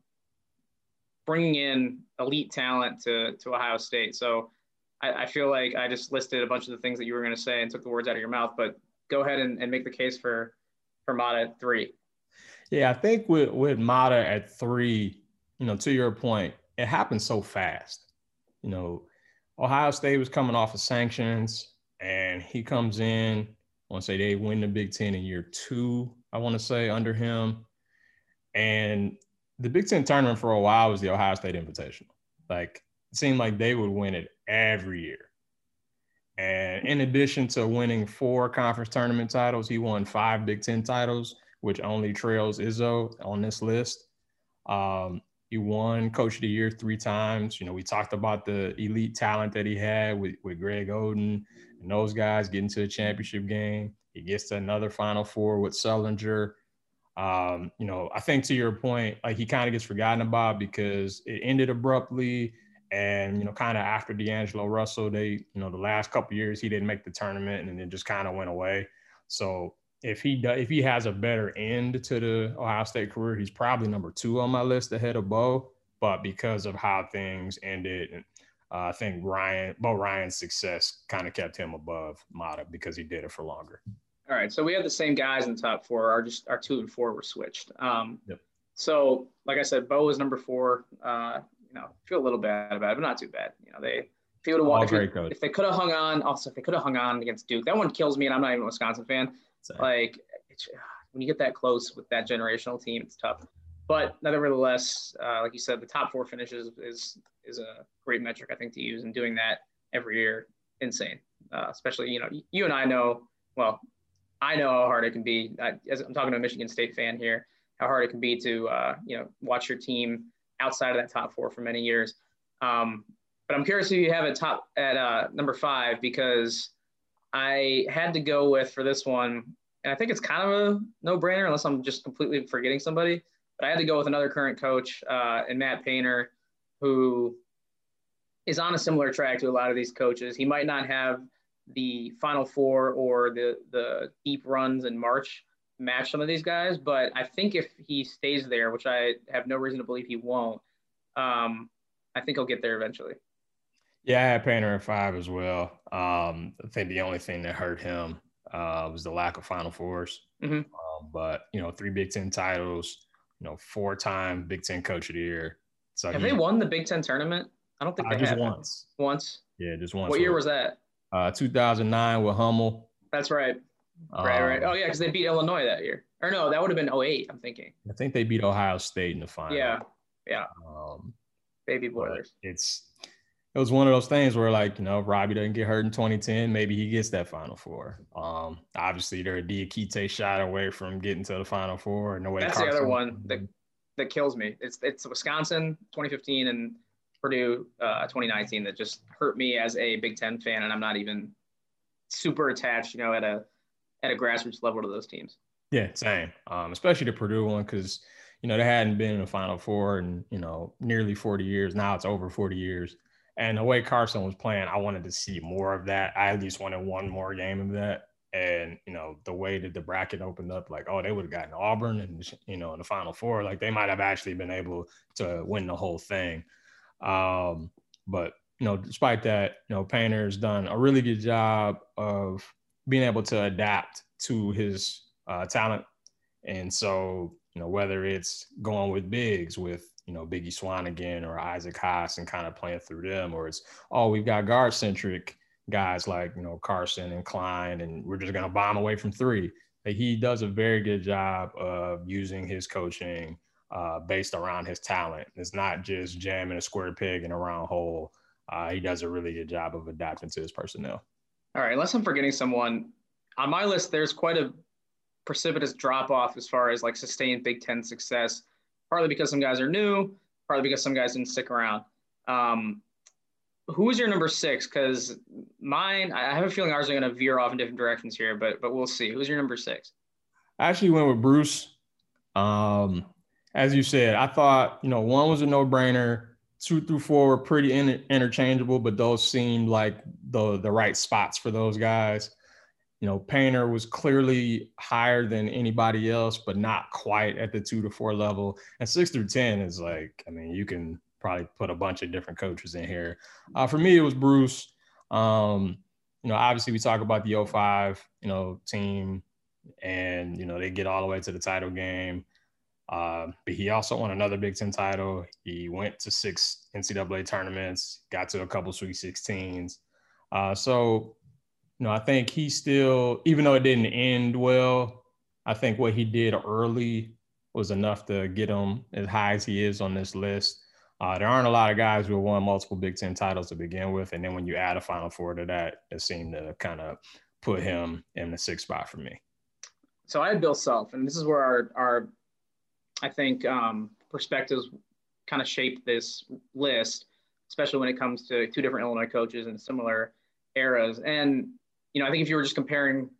A: bringing in elite talent to to Ohio State. So I, I feel like I just listed a bunch of the things that you were going to say and took the words out of your mouth. But go ahead and, and make the case for for Matta at three.
E: Yeah, I think with with Matta at three, you know, to your point, it happened so fast. You know, Ohio State was coming off of sanctions, and he comes in. I want to say they win the Big Ten in year two. I want to say under him, and the Big Ten tournament for a while was the Ohio State Invitational. Like it seemed like they would win it every year. And in addition to winning four conference tournament titles, he won five Big Ten titles, which only trails Izzo on this list. Um, he won Coach of the Year three times. You know, we talked about the elite talent that he had with, with Greg Oden and those guys getting to a championship game. He gets to another Final Four with Sullinger. Um, you know, I think to your point, like he kind of gets forgotten about because it ended abruptly. And, you know, kind of after D'Angelo Russell, they, you know, the last couple years he didn't make the tournament and then just kind of went away. So if he does, if he has a better end to the Ohio State career, he's probably number two on my list ahead of Bo. But because of how things ended, and uh, I think Ryan Bo Ryan's success kind of kept him above Matta because he did it for longer.
A: All right, so we have the same guys in the top four. Our just our two and four were switched. Um,
E: yep.
A: So, like I said, Bo was number four. Uh, you know, feel a little bad about it, but not too bad. You know, they if he would have won, if, if, they could have hung on, also if they could have hung on against Duke, that one kills me, and I'm not even a Wisconsin fan. Like when you get that close with that generational team, it's tough. But nevertheless, uh, like you said, the top four finishes is is a great metric I think to use, and doing that every year, insane. Uh, especially you know you and I know well, I know how hard it can be. I, as I'm talking to a Michigan State fan here, how hard it can be to uh, you know watch your team outside of that top four for many years. Um, but I'm curious who you have at top at uh, number five because I had to go with for this one, and I think it's kind of a no-brainer unless I'm just completely forgetting somebody. But I had to go with another current coach uh, and Matt Painter, who is on a similar track to a lot of these coaches. He might not have the Final Four or the the deep runs in March match some of these guys, but I think if he stays there, which I have no reason to believe he won't, um, I think he'll get there eventually.
E: Yeah, I had Painter at five as well. Um, I think the only thing that hurt him uh, was the lack of Final 4s
A: mm-hmm.
E: um, but you know, three Big Ten titles, you know, four-time Big Ten Coach of the Year.
A: So have he, they won the Big Ten tournament? I don't think
E: Uh,
A: they
E: just
A: have
E: once.
A: Once.
E: Yeah, just once.
A: What year was that?
E: Uh, 2009 with Hummel.
A: That's right. Right, right.
E: Um,
A: Oh yeah, because they beat Illinois that year. Or no, that would have been 08, I'm thinking.
E: I think they beat Ohio State in the final.
A: Yeah, yeah.
E: Um,
A: Baby Boilers.
E: it's it was one of those things where like you know Robbie doesn't get hurt in 2010, maybe he gets that Final Four. Um, obviously they're a Diakite shot away from getting to the Final Four. And the way
A: That's the other one that that kills me. It's it's Wisconsin 2015 and Purdue uh, 2019 that just hurt me as a Big Ten fan, and I'm not even super attached, you know, at a at a grassroots level to those teams.
E: Yeah, same. Um, especially the Purdue one because you know they hadn't been in the Final Four in you know nearly 40 years. Now it's over 40 years. And the way Carson was playing, I wanted to see more of that. I at least wanted one more game of that. And you know the way that the bracket opened up, like oh they would have gotten Auburn and you know in the Final Four, like they might have actually been able to win the whole thing. Um, but you know, despite that, you know, Painter's done a really good job of being able to adapt to his uh, talent. And so, you know, whether it's going with bigs with, you know, Biggie Swanigan or Isaac Haas and kind of playing through them, or it's, oh, we've got guard centric guys like, you know, Carson and Cline, and we're just going to bomb away from three. Like, he does a very good job of using his coaching uh, based around his talent. It's not just jamming a square peg in a round hole. Uh, he does a really good job of adapting to his personnel.
A: All right, unless I'm forgetting someone on my list, there's quite a precipitous drop off as far as like sustained Big Ten success. Partly because some guys are new, partly because some guys didn't stick around. Um, who is your number six? Because mine, I have a feeling ours are going to veer off in different directions here, but but we'll see. Who's your number six?
E: I actually went with Bruce. Um, as you said, I thought you know one was a no brainer. Two through four were pretty inter- interchangeable, but those seemed like the the right spots for those guys. You know, Painter was clearly higher than anybody else, but not quite at the two to four level. And six through ten is like, I mean, you can probably put a bunch of different coaches in here. Uh, for me, it was Bruce. Um, you know, obviously we talk about the 05, you know, team, and you know they get all the way to the title game. Uh, but he also won another Big Ten title. He went to six NCAA tournaments, got to a couple Sweet 16s. Uh, so, you know, I think he still, even though it didn't end well, I think what he did early was enough to get him as high as he is on this list. Uh, there aren't a lot of guys who won multiple Big Ten titles to begin with, and then when you add a Final Four to that, it seemed to kind of put him in the sixth spot for me.
A: So I had Bill Self, and this is where our our I think um, perspectives kind of shaped this list, especially when it comes to two different Illinois coaches in similar eras. And you know, I think if you were just comparing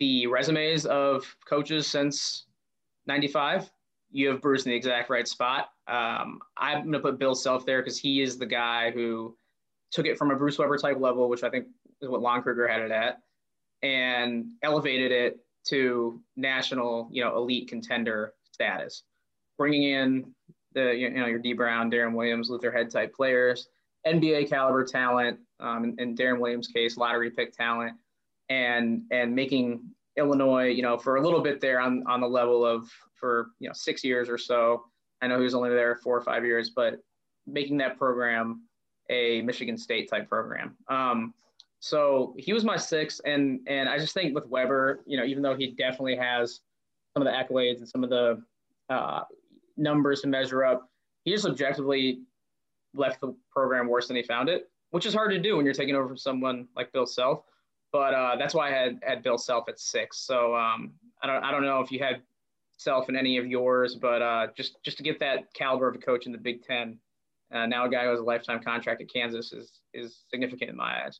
A: the resumes of coaches since '95, you have Bruce in the exact right spot. Um, I'm going to put Bill Self there because he is the guy who took it from a Bruce Weber type level, which I think is what Lon Kruger had it at, and elevated it to national, you know, elite contender status, bringing in the you know your Dee Brown, Deron Williams, Luther Head type players, NBA caliber talent, um, in, in Deron Williams' case, lottery pick talent, and and making Illinois, you know, for a little bit there on on the level of for you know six years or so. I know he was only there four or five years, but making that program a Michigan State type program. Um, so he was my six, and and I just think with Weber, you know, even though he definitely has some of the accolades and some of the uh, numbers to measure up, he just objectively left the program worse than he found it, which is hard to do when you're taking over from someone like Bill Self. But uh, that's why I had had Bill Self at six. So um, I don't I don't know if you had Self in any of yours, but uh, just just to get that caliber of a coach in the Big Ten. Uh, now a guy who has a lifetime contract at Kansas is is significant in my eyes.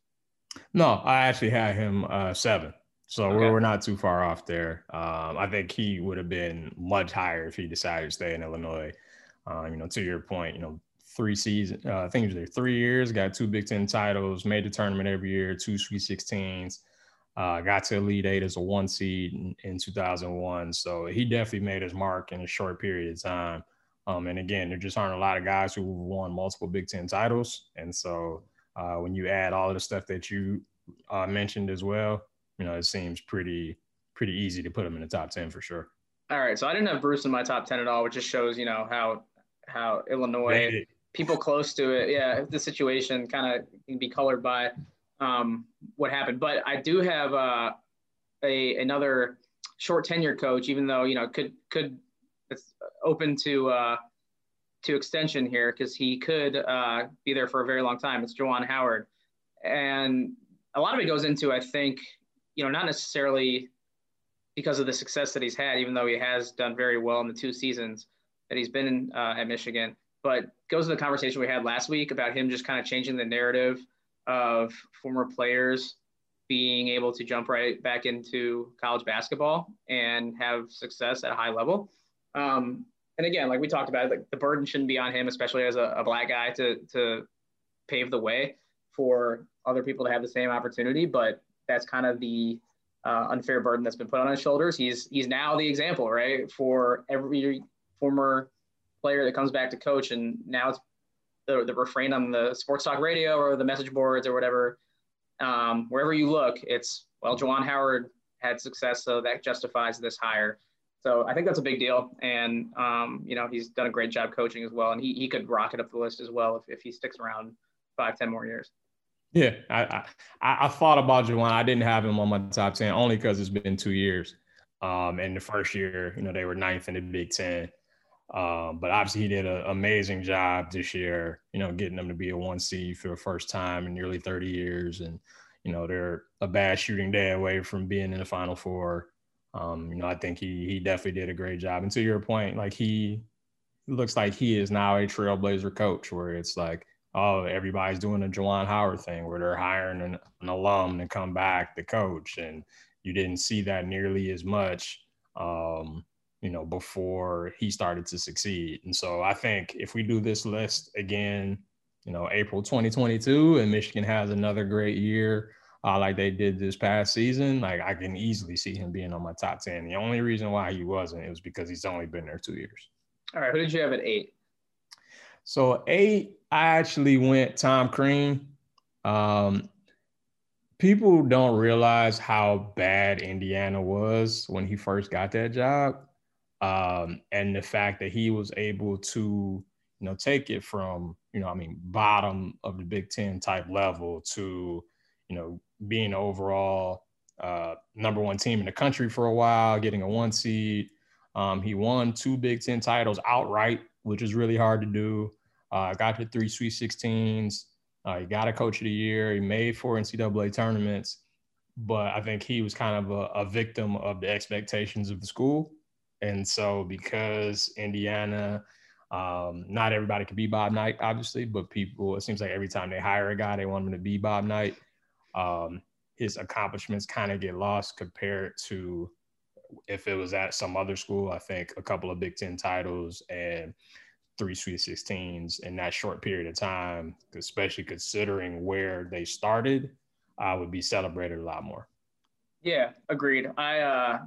E: No, I actually had him uh, seven. So
A: Okay.
E: we're, we're not too far off there. Um, I think he would have been much higher if he decided to stay in Illinois. Uh, you know, to your point, you know, three seasons, uh, I think it was there three years, got two Big Ten titles, made the tournament every year, two Sweet 16s, uh, got to Elite Eight as a one seed in, in 2001. So he definitely made his mark in a short period of time. Um, and again, there just aren't a lot of guys who won multiple Big Ten titles. And so uh, when you add all of the stuff that you uh, mentioned as well, you know, it seems pretty pretty easy to put him in the top 10 for sure.
A: All right, so I didn't have Bruce in my top ten at all, which just shows you know how how Illinois. People close to it, yeah, the situation kind of can be colored by um, what happened. But I do have uh, a another short tenure coach, even though you know could could it's open to uh, to extension here because he could uh, be there for a very long time. It's Juwan Howard, and a lot of it goes into I think you know not necessarily because of the success that he's had, even though he has done very well in the two seasons that he's been uh, at Michigan, but goes to the conversation we had last week about him just kind of changing the narrative of former players being able to jump right back into college basketball and have success at a high level. Um, and again, like we talked about, like the burden shouldn't be on him, especially as a, a black guy, to to pave the way for other people to have the same opportunity. But that's kind of the uh, unfair burden that's been put on his shoulders. He's he's now the example, right, for every former player that comes back to coach, and now it's the, the refrain on the sports talk radio or the message boards or whatever. Um, wherever you look, it's well, Juwan Howard had success, so that justifies this hire. So I think that's a big deal, and um, you know he's done a great job coaching as well, and he, he could rocket up the list as well if, if he sticks around five ten more years.
E: Yeah, I, I, I thought about Juwan. I didn't have him on my top ten only because it's been two years. Um, and the first year, you know, they were ninth in the Big Ten. Um, but obviously, he did an amazing job this year. You know, getting them to be a one seed for the first time in nearly 30 years, and you know they're a bad shooting day away from being in the Final Four. Um, you know, I think he he definitely did a great job. And to your point, like he looks like he is now a trailblazer coach, where it's like oh, everybody's doing the Juwan Howard thing where they're hiring an, an, alum to come back to coach. And you didn't see that nearly as much, um, you know, before he started to succeed. And so I think if we do this list again, you know, April 2022 and Michigan has another great year, uh, like they did this past season, like I can easily see him being on my top 10. The only reason why he wasn't, it was because he's only been there two years.
A: All right. Who did you have at eight?
E: So eight, I actually went Tom Crean. Um, people don't realize how bad Indiana was when he first got that job, um, and the fact that he was able to, you know, take it from, you know, I mean, bottom of the Big Ten type level to, you know, being overall uh, number one team in the country for a while, getting a one seed. Um, he won two Big Ten titles outright which is really hard to do. Uh, got to three Sweet 16s. Uh, he got a coach of the year. He made four NCAA tournaments, but I think he was kind of a, a victim of the expectations of the school. And so, because Indiana, um, not everybody could be Bob Knight, obviously, but people, it seems like every time they hire a guy, they want him to be Bob Knight. Um, his accomplishments kind of get lost compared to if it was at some other school, I think a couple of Big Ten titles and three Sweet 16s in that short period of time, especially considering where they started, I would be celebrated a lot more.
A: Yeah, agreed. I uh,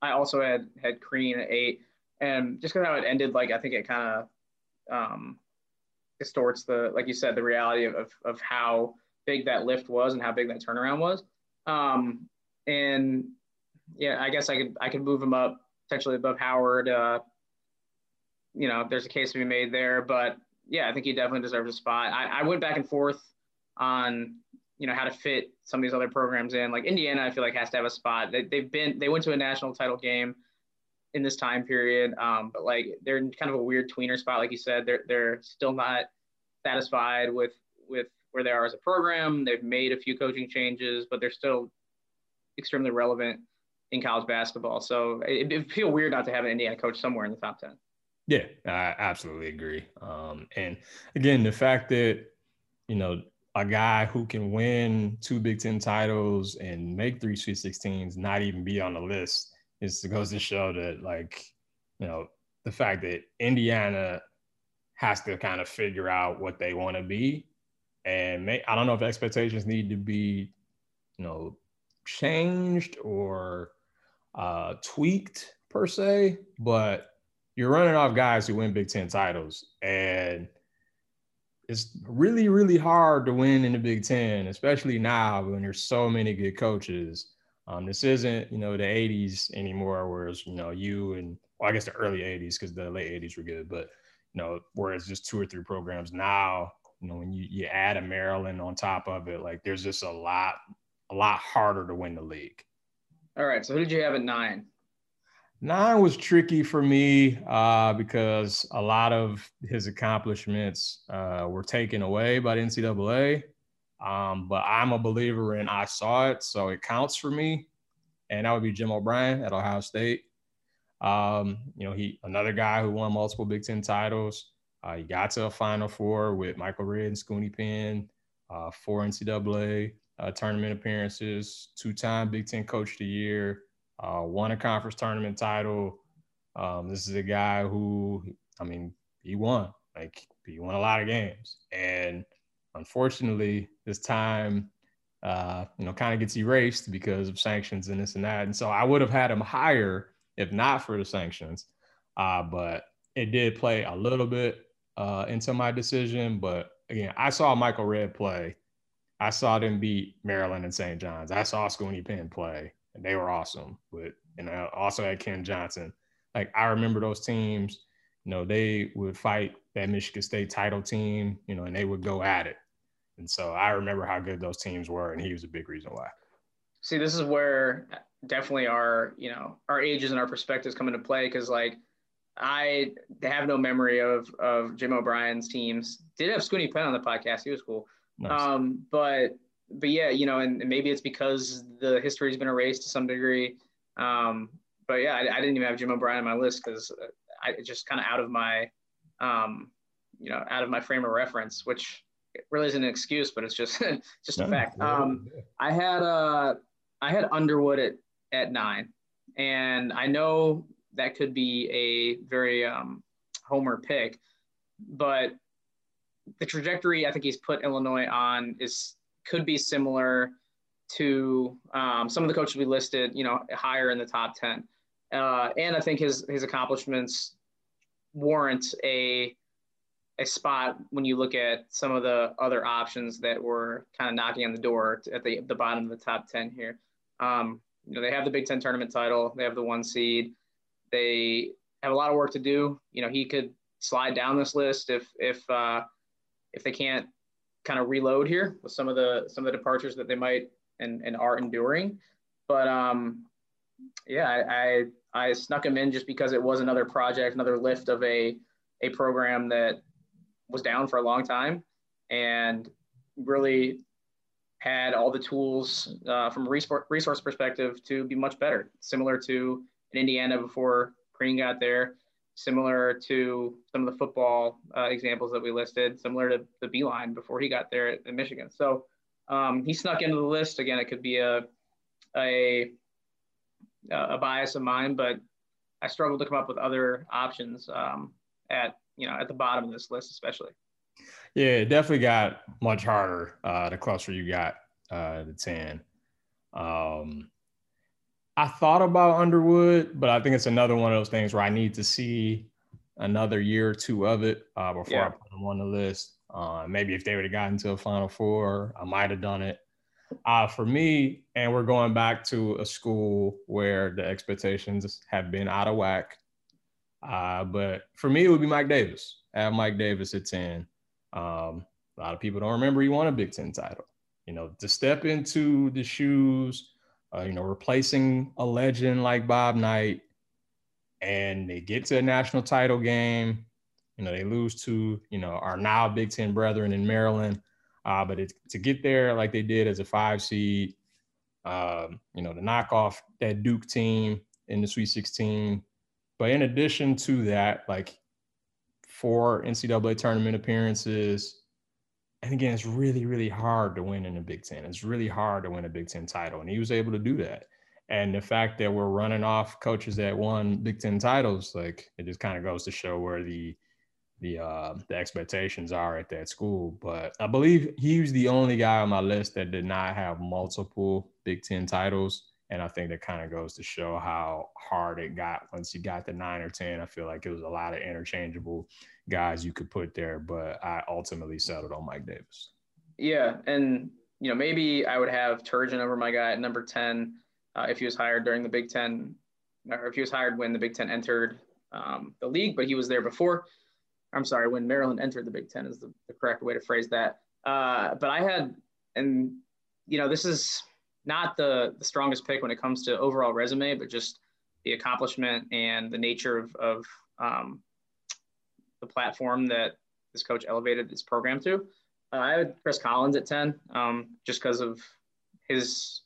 A: I also had had Crean at eight, and just because how it ended, like I think it kind of um, distorts the, like you said, the reality of, of, of how big that lift was and how big that turnaround was. Um, and yeah, I guess I could I could move him up potentially above Howard. Uh, you know, there's a case to be made there, but yeah, I think he definitely deserves a spot. I, I went back and forth on you know how to fit some of these other programs in. Like Indiana, I feel like has to have a spot. They, they've been they went to a national title game in this time period, um, but like they're in kind of a weird tweener spot, like you said. They're they're still not satisfied with with where they are as a program. They've made a few coaching changes, but they're still extremely relevant in college basketball. So it, it feel weird not to have an Indiana coach somewhere in the top 10.
E: Yeah, I absolutely agree. Um, and again, the fact that, you know, a guy who can win two Big Ten titles and make three Sweet 16s not even be on the list is goes to show that, like, you know, the fact that Indiana has to kind of figure out what they want to be. And may, I don't know if expectations need to be, you know, changed or uh, tweaked per se, but you're running off guys who win Big Ten titles, and it's really, really hard to win in the Big Ten, especially now when there's so many good coaches. Um, this isn't, you know, the '80s anymore, whereas you know you and well, I guess the early '80s because the late '80s were good, but You know, whereas just two or three programs now, you know, when you, you add a Maryland on top of it, like there's just a lot, a lot harder to win the league.
A: All right. So who did you have at nine?
E: Nine was tricky for me uh, because a lot of his accomplishments uh, were taken away by the NCAA. Um, but I'm a believer in I saw it, so it counts for me. And that would be Jim O'Brien at Ohio State. Um, you know, he another guy who won multiple Big Ten titles. Uh, he got to a Final Four with Michael Redd and Scoonie Penn, uh, four NCAA uh, tournament appearances, two-time Big Ten Coach of the Year, uh, won a conference tournament title. Um, this is a guy who, I mean, he won. Like he won a lot of games, and unfortunately, this time, uh, you know, kind of gets erased because of sanctions and this and that. And so I would have had him higher if not for the sanctions. Uh, but it did play a little bit uh, into my decision. But again, I saw Michael Redd play. I saw them beat Maryland and St. John's. I saw Scoonie Penn play, and they were awesome. But and I also had Ken Johnson. Like I remember those teams. You know, they would fight that Michigan State title team. You know, and they would go at it. And so I remember how good those teams were, and he was a big reason why.
A: See, this is where definitely our you know our ages and our perspectives come into play because like I have no memory of of Jim O'Brien's teams. Did have Scoonie Penn on the podcast. He was cool. Nice. Um, but but yeah, you know, and, and, maybe it's because the history has been erased to some degree. Um, but yeah, I, I, didn't even have Jim O'Brien on my list because I just kind of out of my um, you know out of my frame of reference, which really isn't an excuse, but it's just just a fact. Um, I had uh I had Underwood at at nine. And I know that could be a very um, homer pick, but the trajectory I think he's put Illinois on is could be similar to um, some of the coaches we listed, you know, higher in the top 10. Uh, and I think his, his accomplishments warrant a, a spot when you look at some of the other options that were kind of knocking on the door at the, the bottom of the top 10 here. Um, you know, they have the Big Ten tournament title, they have the one seed, they have a lot of work to do. You know, he could slide down this list if if uh, if they can't kind of reload here with some of the some of the departures that they might and and are enduring. But um, yeah, I, I I snuck him in just because it was another project, another lift of a a program that was down for a long time and really had all the tools uh, from a resource perspective to be much better, similar to in Indiana before Crean got there, similar to some of the football uh, examples that we listed, similar to the Beilein before he got there at, at Michigan. So um, he snuck into the list. Again, it could be a, a, a bias of mine, but I struggled to come up with other options um, at, you know, at the bottom of this list, especially.
E: Yeah, it definitely got much harder uh, the closer you got uh, the 10. Um, I thought about Underwood, but I think it's another one of those things where I need to see another year or two of it uh, before yeah. I put them on the list. Uh, maybe if they would have gotten to a Final Four, I might have done it. Uh, for me, and we're going back to a school where the expectations have been out of whack. Uh, but for me, it would be Mike Davis. Have Mike Davis at 10. Um, a lot of people don't remember he won a Big Ten title. You know, to step into the shoes, uh, you know, replacing a legend like Bob Knight, and they get to a national title game. You know, they lose to you know our now Big Ten brethren in Maryland, uh, but it, to get there like they did as a five seed, um, you know, to knock off that Duke team in the Sweet 16. But in addition to that, like four NCAA tournament appearances. And again, it's really, really hard to win in the Big Ten. It's really hard to win a Big Ten title. And he was able to do that. And the fact that we're running off coaches that won Big Ten titles, like it just kind of goes to show where the the uh, the expectations are at that school. But I believe he was the only guy on my list that did not have multiple Big Ten titles. And I think that kind of goes to show how hard it got once you got the nine or 10. I feel like it was a lot of interchangeable guys you could put there, but I ultimately settled on Mike Davis.
A: Yeah. And, you know, maybe I would have Turgeon over my guy at number 10 uh, if he was hired during the Big Ten, or if he was hired when the Big Ten entered um, the league, but he was there before. I'm sorry, when Maryland entered the Big Ten is the, the correct way to phrase that. Uh, but I had, and you know, this is not the the strongest pick when it comes to overall resume, but just the accomplishment and the nature of, of um, the platform that this coach elevated this program to. Uh, I had Chris Collins at 10, um, just because of his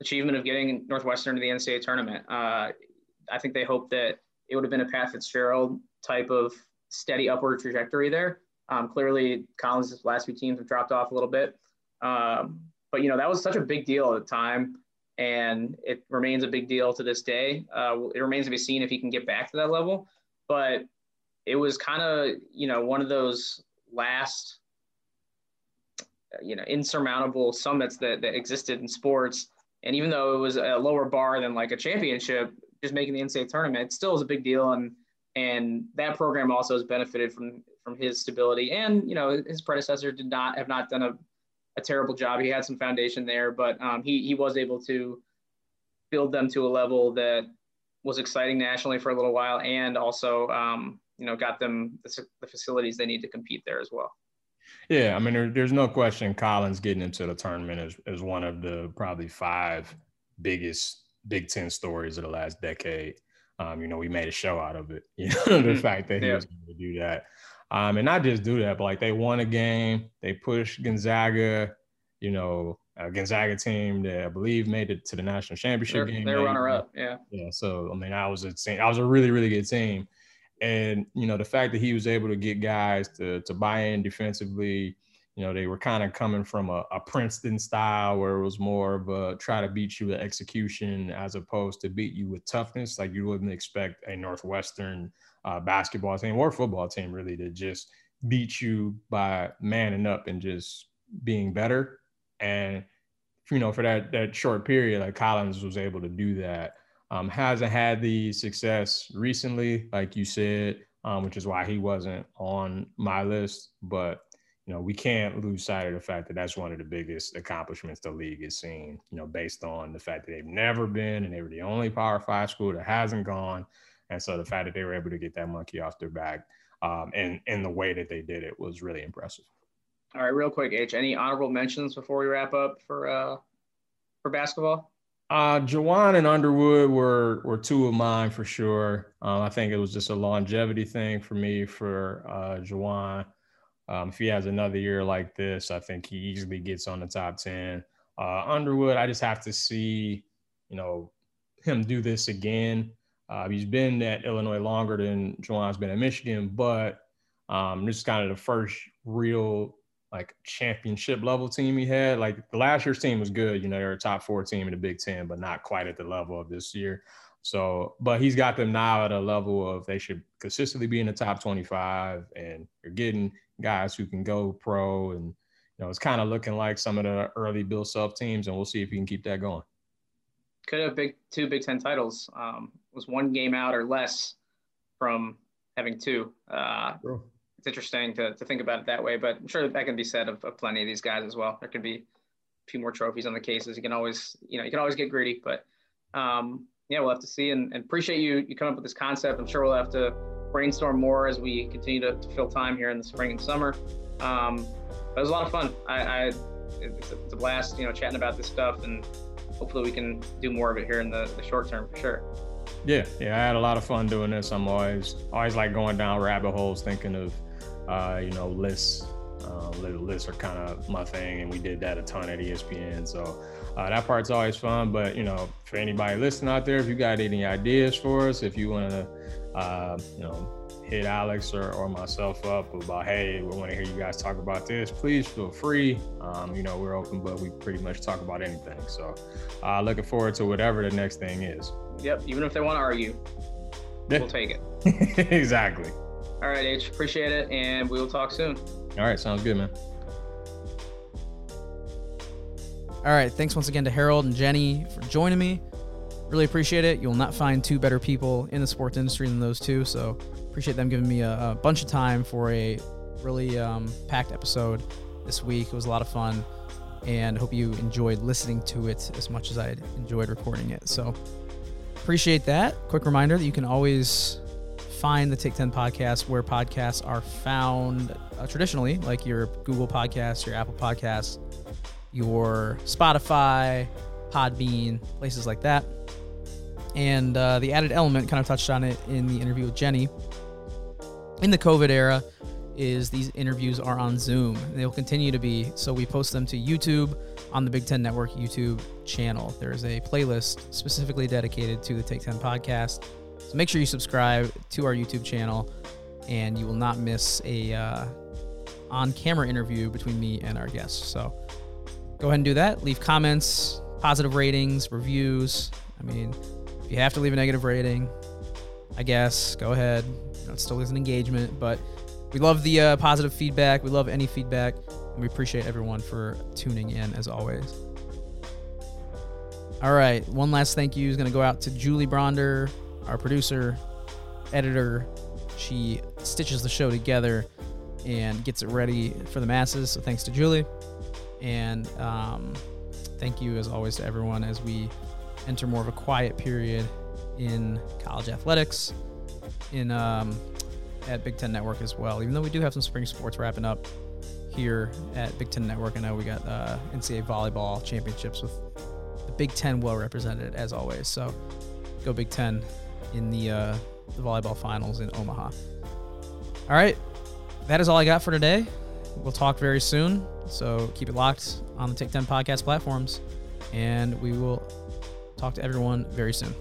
A: achievement of getting Northwestern to the NCAA tournament. Uh, I think they hoped that it would have been a Pat Fitzgerald type of steady upward trajectory there. Um, clearly, Collins' last few teams have dropped off a little bit. Um, but, you know, that was such a big deal at the time. And it remains a big deal to this day. Uh, it remains to be seen if he can get back to that level. But it was kind of, you know, one of those last, you know, insurmountable summits that, that existed in sports. And even though it was a lower bar than like a championship, just making the NCAA tournament, still is a big deal. And and that program also has benefited from from his stability. And you know, his predecessor did not have not done a, a terrible job. He had some foundation there, but um, he he was able to build them to a level that was exciting nationally for a little while, and also um, you know got them the, the, facilities they need to compete there as well.
E: Yeah, I mean, there, there's no question Collins getting into the tournament is, is one of the probably five biggest Big Ten stories of the last decade. Um, you know, we made a show out of it. You know, the mm-hmm. fact that he yeah. was able to do that. Um, and not just do that, but like they won a game, they pushed Gonzaga, you know, a Gonzaga team that I believe made it to the national championship
A: they're,
E: game.
A: They're runner up, yeah.
E: Yeah. So I mean, I was a team, I was a really, really good team. And you know, the fact that he was able to get guys to to buy in defensively, you know, they were kind of coming from a, a, Princeton style where it was more of a try to beat you with execution as opposed to beat you with toughness. Like you wouldn't expect a Northwestern uh, basketball team or football team really to just beat you by manning up and just being better. And you know, for that that short period, like Collins was able to do that. Um, hasn't had the success recently, like you said, um, which is why he wasn't on my list. But you know, we can't lose sight of the fact that that's one of the biggest accomplishments the league has seen, you know, based on the fact that they've never been and they were the only Power Five school that hasn't gone. And so the fact that they were able to get that monkey off their back um, and, and the way that they did it was really impressive.
A: All right, real quick, H. Any honorable mentions before we wrap up for uh, for basketball?
E: Uh, Juwan and Underwood were were two of mine for sure. Um, I think it was just a longevity thing for me for uh, Juwan. Um, if he has another year like this, I think he easily gets on the top 10. Uh, Underwood, I just have to see, you know, him do this again. Uh, he's been at Illinois longer than Juwan's been at Michigan, but um, this is kind of the first real like championship level team he had. Like the last year's team was good, you know, they're a top four team in the Big Ten, but not quite at the level of this year. So, but he's got them now at a level of they should consistently be in the top 25, and you're getting guys who can go pro. And, you know, it's kind of looking like some of the early Bill Self teams, and we'll see if he can keep that going.
A: Could have big two Big Ten titles. Um, was one game out or less from having two. Uh, It's interesting to, to think about it that way, but I'm sure that can be said of, of plenty of these guys as well. There could be a few more trophies on the cases. You can always, you know, you can always get greedy, but um, yeah, we'll have to see and, and appreciate you you coming up with this concept. I'm sure we'll have to brainstorm more as we continue to, to fill time here in the spring and summer. Um, it was a lot of fun. I, I it's, a, it's, a, blast, you know, chatting about this stuff, and hopefully we can do more of it here in the, the short term for sure.
E: Yeah, yeah, I had a lot of fun doing this. I'm always always like going down rabbit holes, thinking of uh, you know lists. Uh, lists are kind of my thing, and we did that a ton at ESPN. So uh, that part's always fun, but you know, for anybody listening out there, if you got any ideas for us, if you want to, uh, you know, hit Alex or, or myself up about, hey, we want to hear you guys talk about this, please feel free. Um, you know, we're open, but we pretty much talk about anything. So, uh, looking forward to whatever the next thing is.
A: Yep. Even if they want to argue, yeah. we'll take it.
E: exactly.
A: All right, H. Appreciate it, and we will talk soon.
E: All right. Sounds good, man.
C: All right. Thanks once again to Harold and Jenny for joining me. Really appreciate it. You'll not find two better people in the sports industry than those two. So appreciate them giving me a, a bunch of time for a really um, packed episode this week. It was a lot of fun. And hope you enjoyed listening to it as much as I enjoyed recording it. So appreciate that. Quick reminder that you can always
A: find the Take 10 podcast where podcasts are found uh, traditionally, like your Google Podcasts, your Apple Podcasts, your Spotify, Podbean, places like that. And uh, the added element, kind of touched on it in the interview with Jenny. In the COVID era, is these interviews are on Zoom. They'll continue to be. So we post them to YouTube on the Big Ten Network YouTube channel. There is a playlist specifically dedicated to the Take 10 podcast. So make sure you subscribe to our YouTube channel and you will not miss a uh, on camera interview between me and our guests. So go ahead and do that. Leave comments, positive ratings, reviews. I mean, if you have to leave a negative rating, I guess go ahead. It still is an engagement, but we love the uh, positive feedback. We love any feedback. And we appreciate everyone for tuning in as always. All right. One last thank you is going to go out to Julie Bronder, our producer, editor. She stitches the show together and gets it ready for the masses. So thanks to Julie. And um, thank you, as always, to everyone as we enter more of a quiet period in college athletics, in um, at Big Ten Network as well. Even though we do have some spring sports wrapping up here at Big Ten Network, I know we got uh, NCAA volleyball championships with the Big Ten well represented as always. So go Big Ten in the uh, the volleyball finals in Omaha. All right, that is all I got for today. We'll talk very soon, so keep it locked on the Take 10 podcast platforms, and we will talk to everyone very soon.